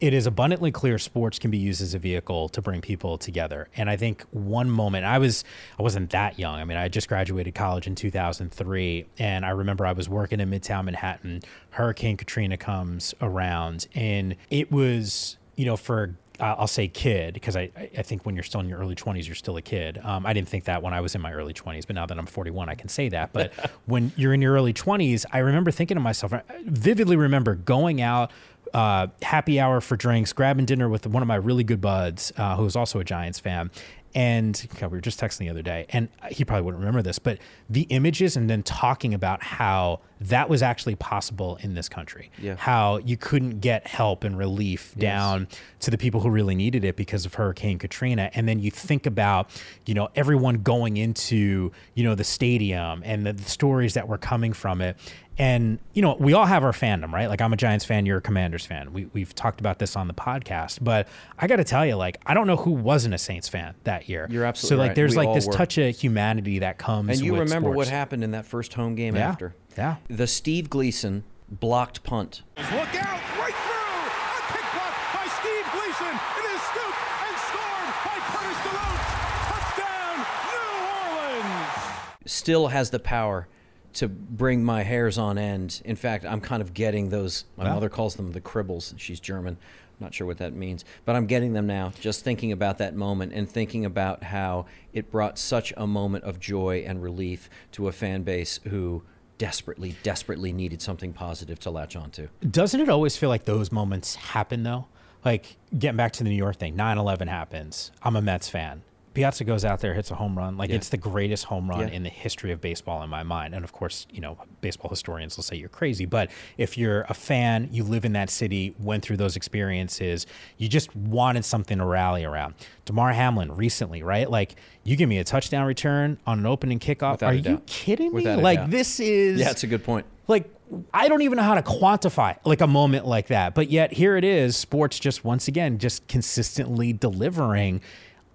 it is abundantly clear sports can be used as a vehicle to bring people together. And I think one moment I was I wasn't that young. I mean, I just graduated college in 2003 and I remember I was working in Midtown Manhattan. Hurricane Katrina comes around and it was, you know, for uh, I'll say kid because I, I think when you're still in your early 20s, you're still a kid. Um, I didn't think that when I was in my early 20s, but now that I'm 41, I can say that. But [laughs] when you're in your early 20s, I remember thinking to myself, I vividly remember going out, uh, happy hour for drinks, grabbing dinner with one of my really good buds, uh, who was also a Giants fan. And God, we were just texting the other day, and he probably wouldn't remember this, but the images and then talking about how that was actually possible in this country. Yeah. How you couldn't get help and relief Yes. down to the people who really needed it because of Hurricane Katrina. And then you think about, you know, everyone going into, you know, the stadium and the, the stories that were coming from it. And, you know, we all have our fandom, right? Like I'm a Giants fan, you're a Commanders fan. We, we've talked about this on the podcast, but I got to tell you, like, I don't know who wasn't a Saints fan that year. You're absolutely So, like, right. there's We like this were. touch of humanity that comes And you remember what happened in that first home game Yeah. after? Yeah. The Steve Gleason blocked punt. Look out, right through. A kick block by Steve Gleason. It is scooped and scored by Curtis Deloatch. Touchdown, New Orleans. still has the power to bring my hairs on end. In fact, I'm kind of getting those. My Wow. mother calls them the cribbles. She's German. Not sure what that means, but I'm getting them now. Just thinking about that moment and thinking about how it brought such a moment of joy and relief to a fan base who desperately, desperately needed something positive to latch onto. Doesn't it always feel like those moments happen though? Like getting back to the New York thing, 9/11 happens. I'm a Mets fan. Piazza goes out there, hits a home run. Like Yeah. it's the greatest home run Yeah. in the history of baseball in my mind. And of course, you know, baseball historians will say you're crazy, but if you're a fan, you live in that city, went through those experiences, you just wanted something to rally around. Damar Hamlin recently, right? Like you give me a touchdown return on an opening kickoff. Without Are you doubt. kidding me? Without like this is Yeah, it's a good point. like I don't even know how to quantify like a moment like that. But yet here it is, sports just once again just consistently delivering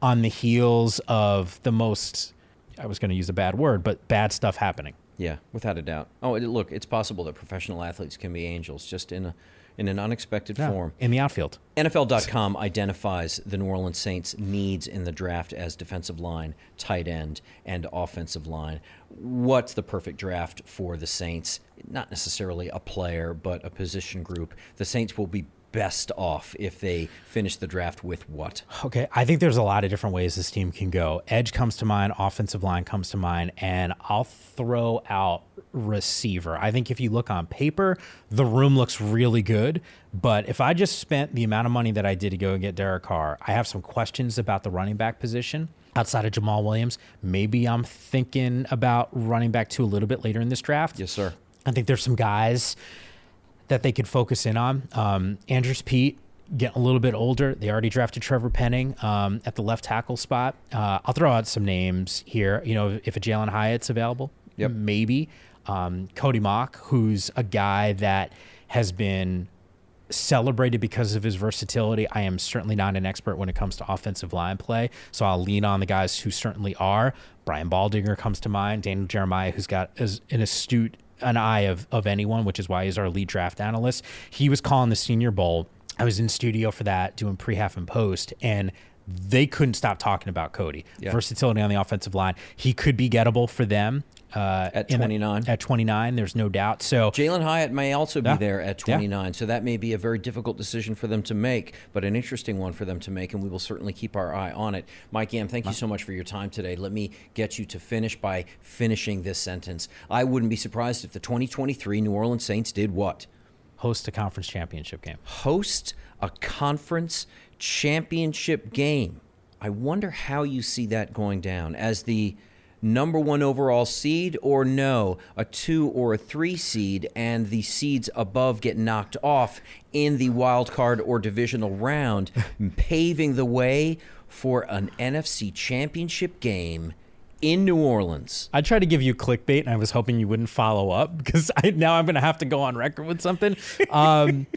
on the heels of the most I was going to use a bad word, but bad stuff happening. Yeah, without a doubt. Oh, look, it's possible that professional athletes can be angels, just in a in an unexpected Yeah, form. in the outfield. NFL.com identifies the New Orleans Saints' needs in the draft as defensive line, tight end, and offensive line. What's the perfect draft for the Saints? Not necessarily a player, but a position group. The Saints will be best off if they finish the draft with what? Okay, I think there's a lot of different ways this team can go. Edge comes to mind, offensive line comes to mind, and I'll throw out receiver. I think if you look on paper, the room looks really good, but if I just spent the amount of money that I did to go and get Derek Carr, I have some questions about the running back position. Outside of Jamaal Williams, maybe I'm thinking about running back two a little bit later in this draft. Yes, sir. I think there's some guys that they could focus in on. Um, Andrus Peat getting a little bit older. They already drafted Trevor Penning um, at the left tackle spot. Uh, I'll throw out some names here. You know, if a Jalin Hyatt's available, Yep. maybe. Um, Cody Mauch, who's a guy that has been celebrated because of his versatility. I am certainly not an expert when it comes to offensive line play, so I'll lean on the guys who certainly are. Brian Baldinger comes to mind. Daniel Jeremiah, who's got as an astute an eye of of anyone, which is why he's our lead draft analyst. He was calling the Senior Bowl. I was in studio for that, doing pre, half, and post, and they couldn't stop talking about Cody. Yeah. Versatility on the offensive line. He could be gettable for them. Uh, At in the- 29. at 29, there's no doubt. So Jalin Hyatt may also be Yeah. there at Yeah. 29, so that may be a very difficult decision for them to make, but an interesting one for them to make, and we will certainly keep our eye on it. Mike Yam, thank you so much for your time today. Let me get you to finish by finishing this sentence. I wouldn't be surprised if the 2023 New Orleans Saints did what? host a conference championship game. Host a conference championship game. I wonder how you see that going down as the number one overall seed, or no, a two or a three seed, and the seeds above get knocked off in the wild card or divisional round, [laughs] paving the way for an NFC championship game in New Orleans. I tried to give you clickbait, and I was hoping you wouldn't follow up because I, now I'm going to have to go on record with something. Um,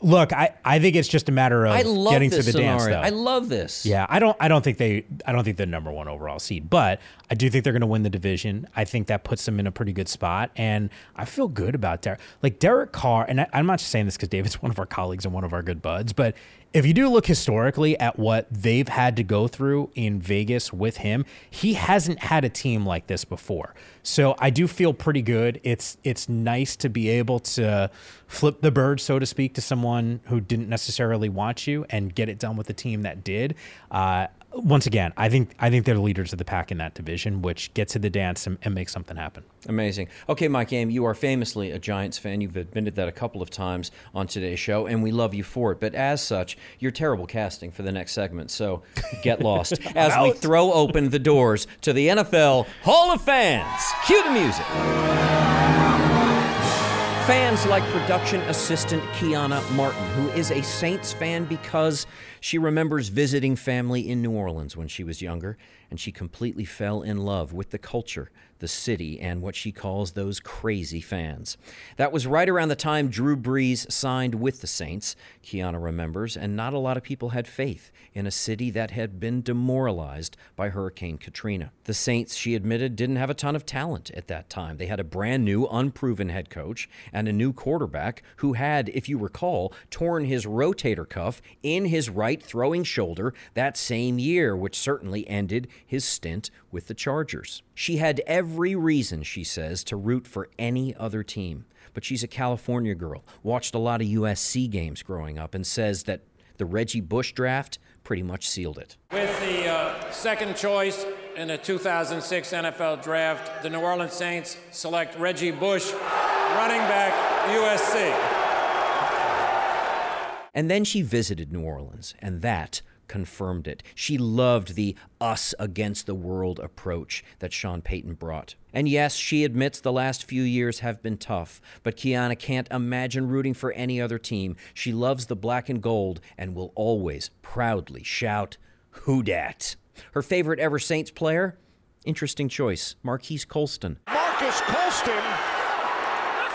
look, I, I think it's just a matter of I love getting this to the dance. Though. I love this. Yeah, I don't. I don't think they. I don't think they're number one overall seed, but I do think they're going to win the division. I think that puts them in a pretty good spot, and I feel good about Derek. Like Derek Carr, and I, I'm not just saying this because David's [laughs] one of our colleagues and one of our good buds, but if you do look historically at what they've had to go through in Vegas with him, he hasn't had a team like this before. So I do feel pretty good. It's it's nice to be able to flip the bird, so to speak, to someone who didn't necessarily want you and get it done with the team that did. Uh, once again, I think I think they're the leaders of the pack in that division, which gets to the dance and, and makes something happen. Amazing. Okay, Mike Yam, you are famously a Giants fan. You've admitted that a couple of times on today's show, and we love you for it. But as such, you're terrible casting for the next segment. So get [laughs] lost as we throw open the doors to the NFL Hall of Fans. Cue the music. Fans like production assistant Kiana Martin, who is a Saints fan because she remembers visiting family in New Orleans when she was younger, and she completely fell in love with the culture, the city, and what she calls those crazy fans. That was right around the time Drew Brees signed with the Saints, Kiana remembers, and not a lot of people had faith in a city that had been demoralized by Hurricane Katrina. The Saints, she admitted, didn't have a ton of talent at that time. They had a brand new, unproven head coach and a new quarterback who had, if you recall, torn his rotator cuff in his right throwing shoulder that same year, which certainly ended his stint with the Chargers. She had every reason, she says, to root for any other team. But she's a California girl, watched a lot of USC games growing up, and says that the Reggie Bush draft pretty much sealed it. With the uh, second choice in the 2006 NFL Draft, the New Orleans Saints select Reggie Bush, running back, USC. And then she visited New Orleans, and that confirmed it. She loved the us against the world approach that Sean Payton brought. And yes, she admits the last few years have been tough, but Kiana can't imagine rooting for any other team. She loves the black and gold and will always proudly shout, Who dat? Her favorite ever Saints player? Interesting choice, Marquise Colston. Marques Colston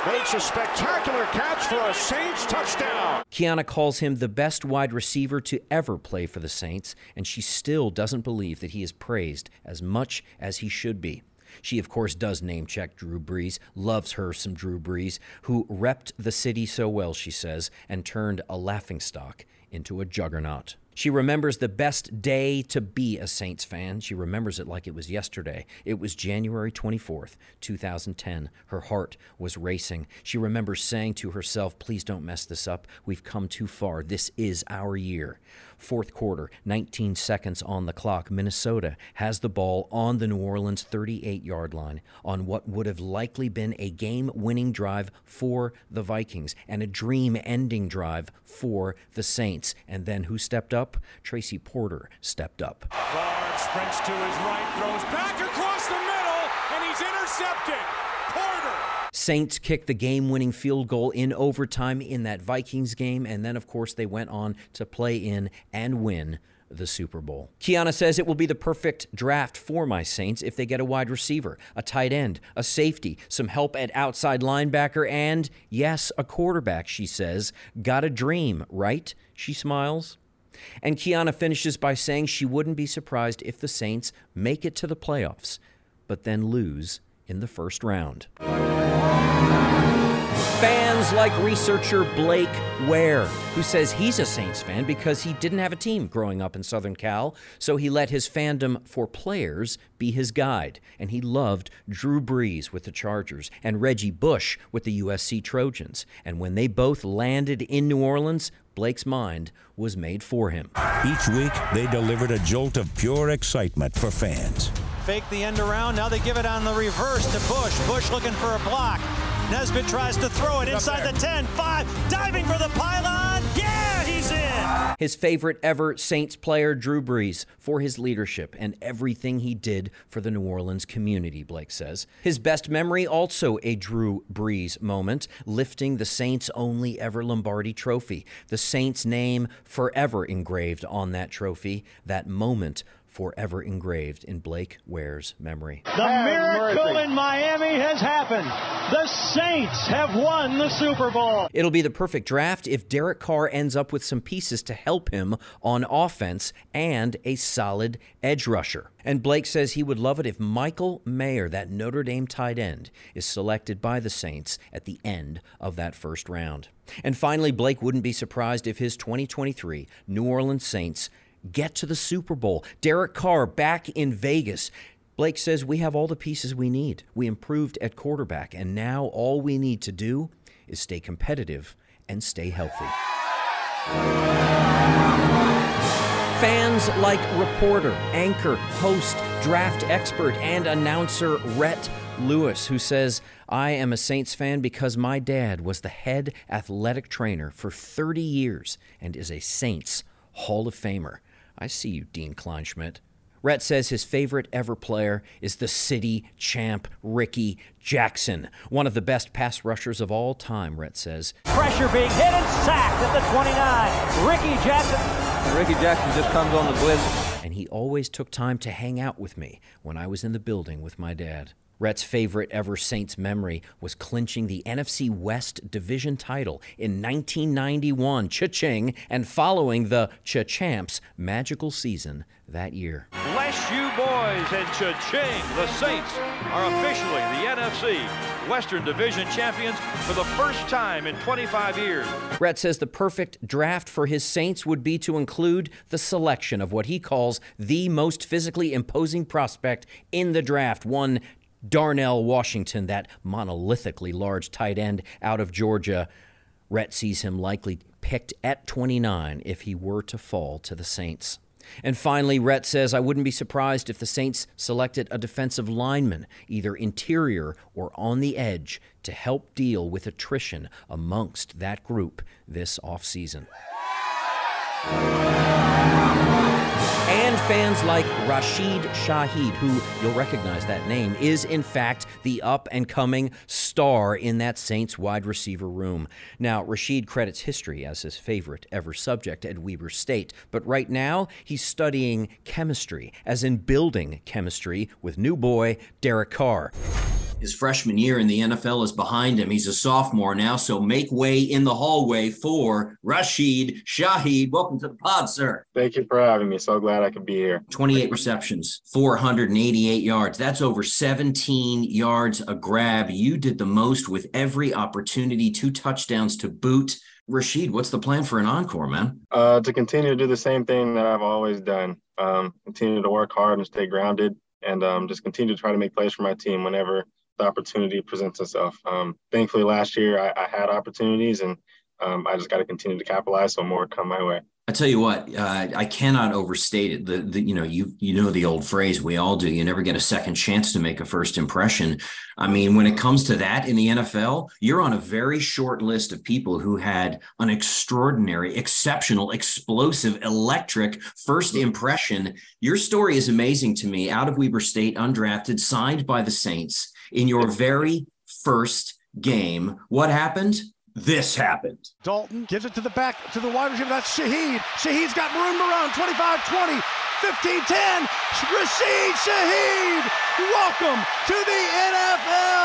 makes a spectacular catch for a Saints touchdown. Kiana calls him the best wide receiver to ever play for the Saints, and she still doesn't believe that he is praised as much as he should be. She, of course, does name check Drew Brees, loves her some Drew Brees, who repped the city so well, she says, and turned a laughingstock into a juggernaut. She remembers the best day to be a Saints fan. She remembers it like it was yesterday. It was January 24th, 2010. Her heart was racing. She remembers saying to herself, Please don't mess this up. We've come too far. This is our year. Fourth quarter, 19 seconds on the clock. Minnesota has the ball on the New Orleans 38 yard line on what would have likely been a game winning drive for the Vikings and a dream ending drive for the Saints. And then who stepped up? Tracy Porter stepped up. Favre sprints to his right, throws back across the middle, and he's intercepted. Porter. Saints kicked the game winning field goal in overtime in that Vikings game, and then, of course, they went on to play in and win the Super Bowl. Kiana says it will be the perfect draft for my Saints if they get a wide receiver, a tight end, a safety, some help at outside linebacker, and yes, a quarterback, she says. Got a dream, right? She smiles. And Kiana finishes by saying she wouldn't be surprised if the Saints make it to the playoffs, but then lose in the first round. Fans like researcher Blake Ware, who says he's a Saints fan because he didn't have a team growing up in Southern Cal, so he let his fandom for players be his guide. And he loved Drew Brees with the Chargers and Reggie Bush with the USC Trojans. And when they both landed in New Orleans, Blake's mind was made for him. Each week, they delivered a jolt of pure excitement for fans. Fake the end around. Now they give it on the reverse to Bush. Bush looking for a block. Nesbitt tries to throw it inside the 10, 5, diving for the pylon. Yeah, he's in. His favorite ever Saints player, Drew Brees, for his leadership and everything he did for the New Orleans community, Blake says. His best memory, also a Drew Brees moment, lifting the Saints' only ever Lombardi trophy. The Saints' name forever engraved on that trophy. That moment forever engraved in Blake Ware's memory. The miracle in Miami has happened. The Saints have won the Super Bowl. It'll be the perfect draft if Derek Carr ends up with some pieces to help him on offense and a solid edge rusher. And Blake says he would love it if Michael Mayer, that Notre Dame tight end, is selected by the Saints at the end of that first round. And finally, Blake wouldn't be surprised if his 2023 New Orleans Saints get to the Super Bowl. Derek Carr back in Vegas. Blake says we have all the pieces we need. We improved at quarterback, and now all we need to do is stay competitive and stay healthy. Fans like reporter, anchor, host, draft expert, and announcer Rhett Lewis, who says, I am a Saints fan because my dad was the head athletic trainer for 30 years and is a Saints Hall of Famer. I see you, Dean Kleinschmidt. Rhett says his favorite ever player is the city champ Rickey Jackson, one of the best pass rushers of all time, Rhett says. Pressure being hit and sacked at the 29. Rickey Jackson. Rickey Jackson just comes on the blitz. And he always took time to hang out with me when I was in the building with my dad. Rhett's favorite ever Saints memory was clinching the NFC West division title in 1991, cha-ching, and following the cha-champs magical season that year. Bless you boys and cha-ching. The Saints are officially the NFC Western Division champions for the first time in 25 years. Rhett says the perfect draft for his Saints would be to include the selection of what he calls the most physically imposing prospect in the draft, one Darnell Washington, that monolithically large tight end out of Georgia. Rhett sees him likely picked at 29 if he were to fall to the Saints. And finally, Rhett says, I wouldn't be surprised if the Saints selected a defensive lineman, either interior or on the edge, to help deal with attrition amongst that group this offseason. And fans like Rashid Shaheed, who you'll recognize that name, is in fact the up and coming star in that Saints wide receiver room. Now, Rashid credits history as his favorite ever subject at Weber State, but right now he's studying chemistry, as in building chemistry with new boy Derek Carr. His freshman year in the NFL is behind him. He's a sophomore now, so make way in the hallway for Rashid Shaheed. Welcome to the pod, sir. Thank you for having me. So glad I could be here. 28 receptions, 488 yards. That's over 17 yards a grab. You did the most with every opportunity, two touchdowns to boot. Rashid, what's the plan for an encore, man? Uh, to continue to do the same thing that I've always done. Um, continue to work hard and stay grounded, and um, just continue to try to make plays for my team whenever the opportunity presents itself. Um, thankfully, last year I, I had opportunities, and um, I just got to continue to capitalize so more come my way. I tell you what, uh, I cannot overstate it. The, the, you know you you know the old phrase we all do. You never get a second chance to make a first impression. I mean, when it comes to that in the NFL, you're on a very short list of people who had an extraordinary, exceptional, explosive, electric first impression. Your story is amazing to me. Out of Weber State, undrafted, signed by the Saints in your very first game. What happened? This happened. Dalton gives it to the back to the wide receiver. That's Shaheed. Shaheed's got room around 25 20, 15 10. Rashid Shaheed, welcome to the NFL.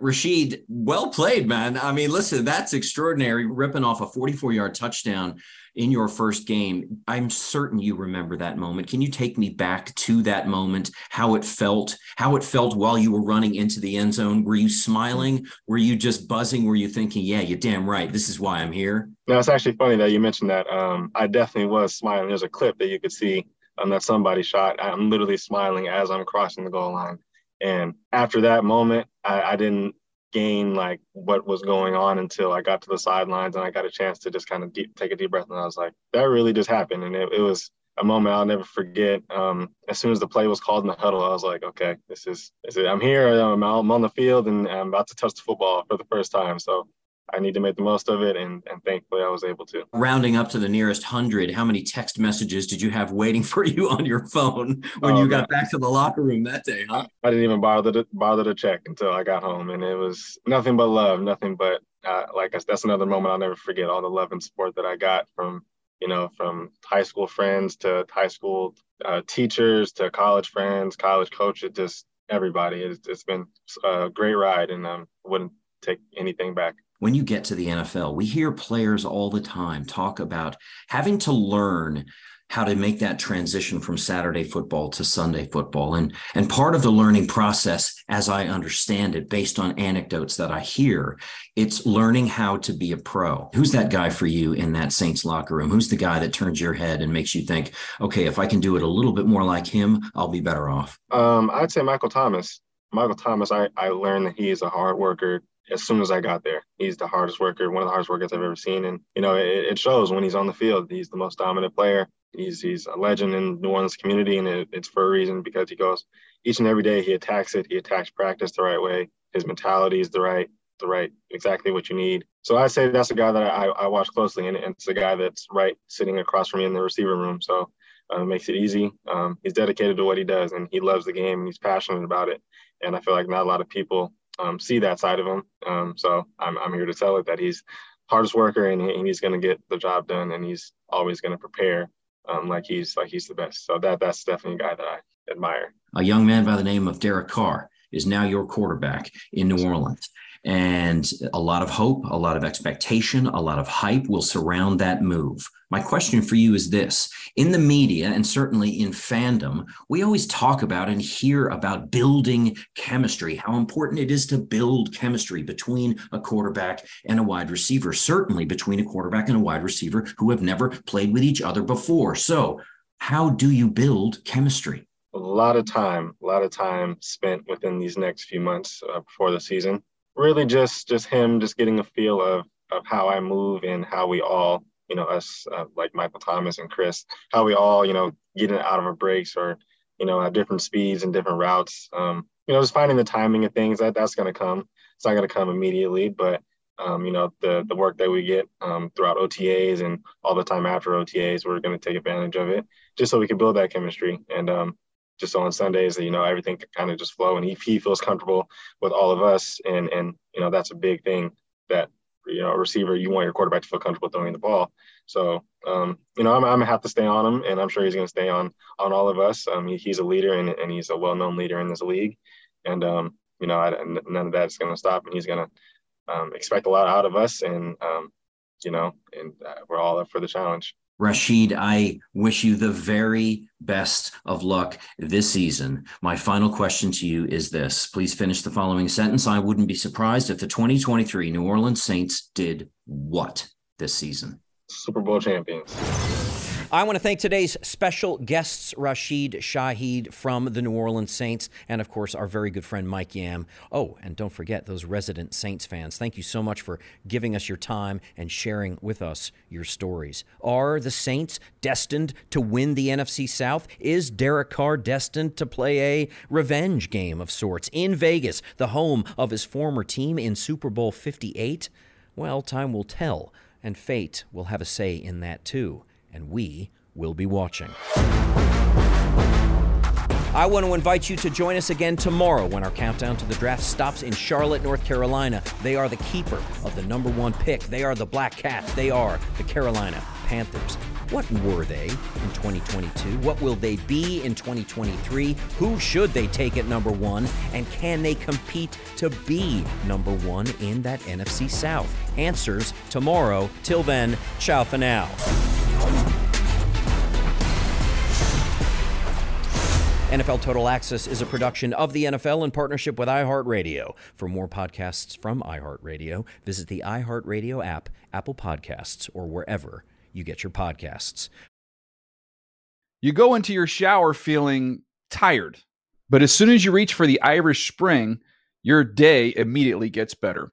Rashid, well played, man. I mean, listen, that's extraordinary. Ripping off a 44 yard touchdown in your first game. I'm certain you remember that moment. Can you take me back to that moment, how it felt, how it felt while you were running into the end zone? Were you smiling? Were you just buzzing? Were you thinking, yeah, you're damn right. This is why I'm here? No, it's actually funny that you mentioned that. Um, I definitely was smiling. There's a clip that you could see um, that somebody shot. I'm literally smiling as I'm crossing the goal line. And after that moment, I, I didn't gain like what was going on until I got to the sidelines and I got a chance to just kind of deep, take a deep breath. And I was like, that really just happened. And it, it was a moment I'll never forget. Um, as soon as the play was called in the huddle, I was like, okay, this is, this is I'm here. I'm, I'm on the field and I'm about to touch the football for the first time. So I need to make the most of it, and, and thankfully I was able to. Rounding up to the nearest hundred, how many text messages did you have waiting [laughs] for you on your phone when oh, you got man. back to the locker room that day? Huh? I didn't even bother to bother to check until I got home, and it was nothing but love, nothing but uh, like I, that's another moment I'll never forget. All the love and support that I got from you know from high school friends to high school uh, teachers to college friends, college coaches, just everybody. It's, it's been a great ride, and um, wouldn't take anything back when you get to the NFL, we hear players all the time talk about having to learn how to make that transition from Saturday football to Sunday football. And, and part of the learning process, as I understand it, based on anecdotes that I hear, it's learning how to be a pro. Who's that guy for you in that Saints locker room? Who's the guy that turns your head and makes you think, okay, if I can do it a little bit more like him, I'll be better off? Um, I'd say Michael Thomas. Michael Thomas, I, I learned that he's a hard worker, as soon as I got there. He's the hardest worker, one of the hardest workers I've ever seen. And, you know, it, it, shows when he's on the field. He's the most dominant player. he's he's a legend in New Orleans community, and it, it's for a reason because he goes each and every day. He attacks it. He attacks practice the right way. His mentality is the right, the right, exactly what you need. So I say that's a guy that I, I watch closely, and it's a guy that's right sitting across from me in the receiver room. So uh, it makes it easy. Um, he's dedicated to what he does, and he loves the game, and he's passionate about it. And I feel like not a lot of people um, see that side of him. Um, so I'm, I'm here to tell it that he's hardest worker, and, he, he's going to get the job done, and he's always going to prepare um, like he's like he's the best. So that that's definitely a guy that I admire. A young man by the name of Derek Carr is now your quarterback in New Orleans. And a lot of hope, a lot of expectation, a lot of hype will surround that move. My question for you is this In the media and certainly in fandom, we always talk about and hear about building chemistry, how important it is to build chemistry between a quarterback and a wide receiver, certainly between a quarterback and a wide receiver who have never played with each other before. So, how do you build chemistry? A lot of time, a lot of time spent within these next few months uh, before the season really just just him just getting a feel of of how I move and how we all you know us uh, like Michael Thomas and Chris how we all you know get out of our breaks or you know at different speeds and different routes. Um, you know just finding the timing of things that that's going to come. It's not going to come immediately but um, you know the the work that we get um, throughout OTAs and all the time after OTAs we're going to take advantage of it just so we can build that chemistry. And um, just on Sundays, that you know, everything can kind of just flow and he, he feels comfortable with all of us. And, and, you know, that's a big thing that, you know, a receiver, you want your quarterback to feel comfortable throwing the ball. So, um, you know, I'm, I'm gonna have to stay on him and I'm sure he's to stay on, on all of us. Um, he, he's a leader and, and he's a well-known leader in this league. And, um, you know, I, none of that's to stop and he's to um, expect a lot out of us. And, um, you know, and uh, we're all up for the challenge. Rashid, I wish you the very best of luck this season. My final question to you is this. Please finish the following sentence. I wouldn't be surprised if the 2023 New Orleans Saints did what this season? Super Bowl champions. I want to thank today's special guests, Rashid Shaheed from the New Orleans Saints, and of course, our very good friend Mike Yam. Oh, and don't forget those resident Saints fans. Thank you so much for giving us your time and sharing with us your stories. Are the Saints destined to win the NFC South? Is Derek Carr destined to play a revenge game of sorts in Vegas, the home of his former team in Super Bowl 58? Well, time will tell, and fate will have a say in that too and we will be watching. I want to invite you to join us again tomorrow when our countdown to the draft stops in Charlotte, North Carolina. They are the keeper of the number one pick. They are the Black Cats. They are the Carolina Panthers. What were they in 2022? What will they be in 2023? Who should they take at number one? And can they compete to be number one in that NFC South? Answers tomorrow. Till then, ciao for now. NFL Total Access is a production of the NFL in partnership with iHeartRadio. For more podcasts from iHeartRadio, visit the iHeartRadio app, Apple Podcasts, or wherever you get your podcasts. You go into your shower feeling tired, but as soon as you reach for the Irish Spring, your day immediately gets better.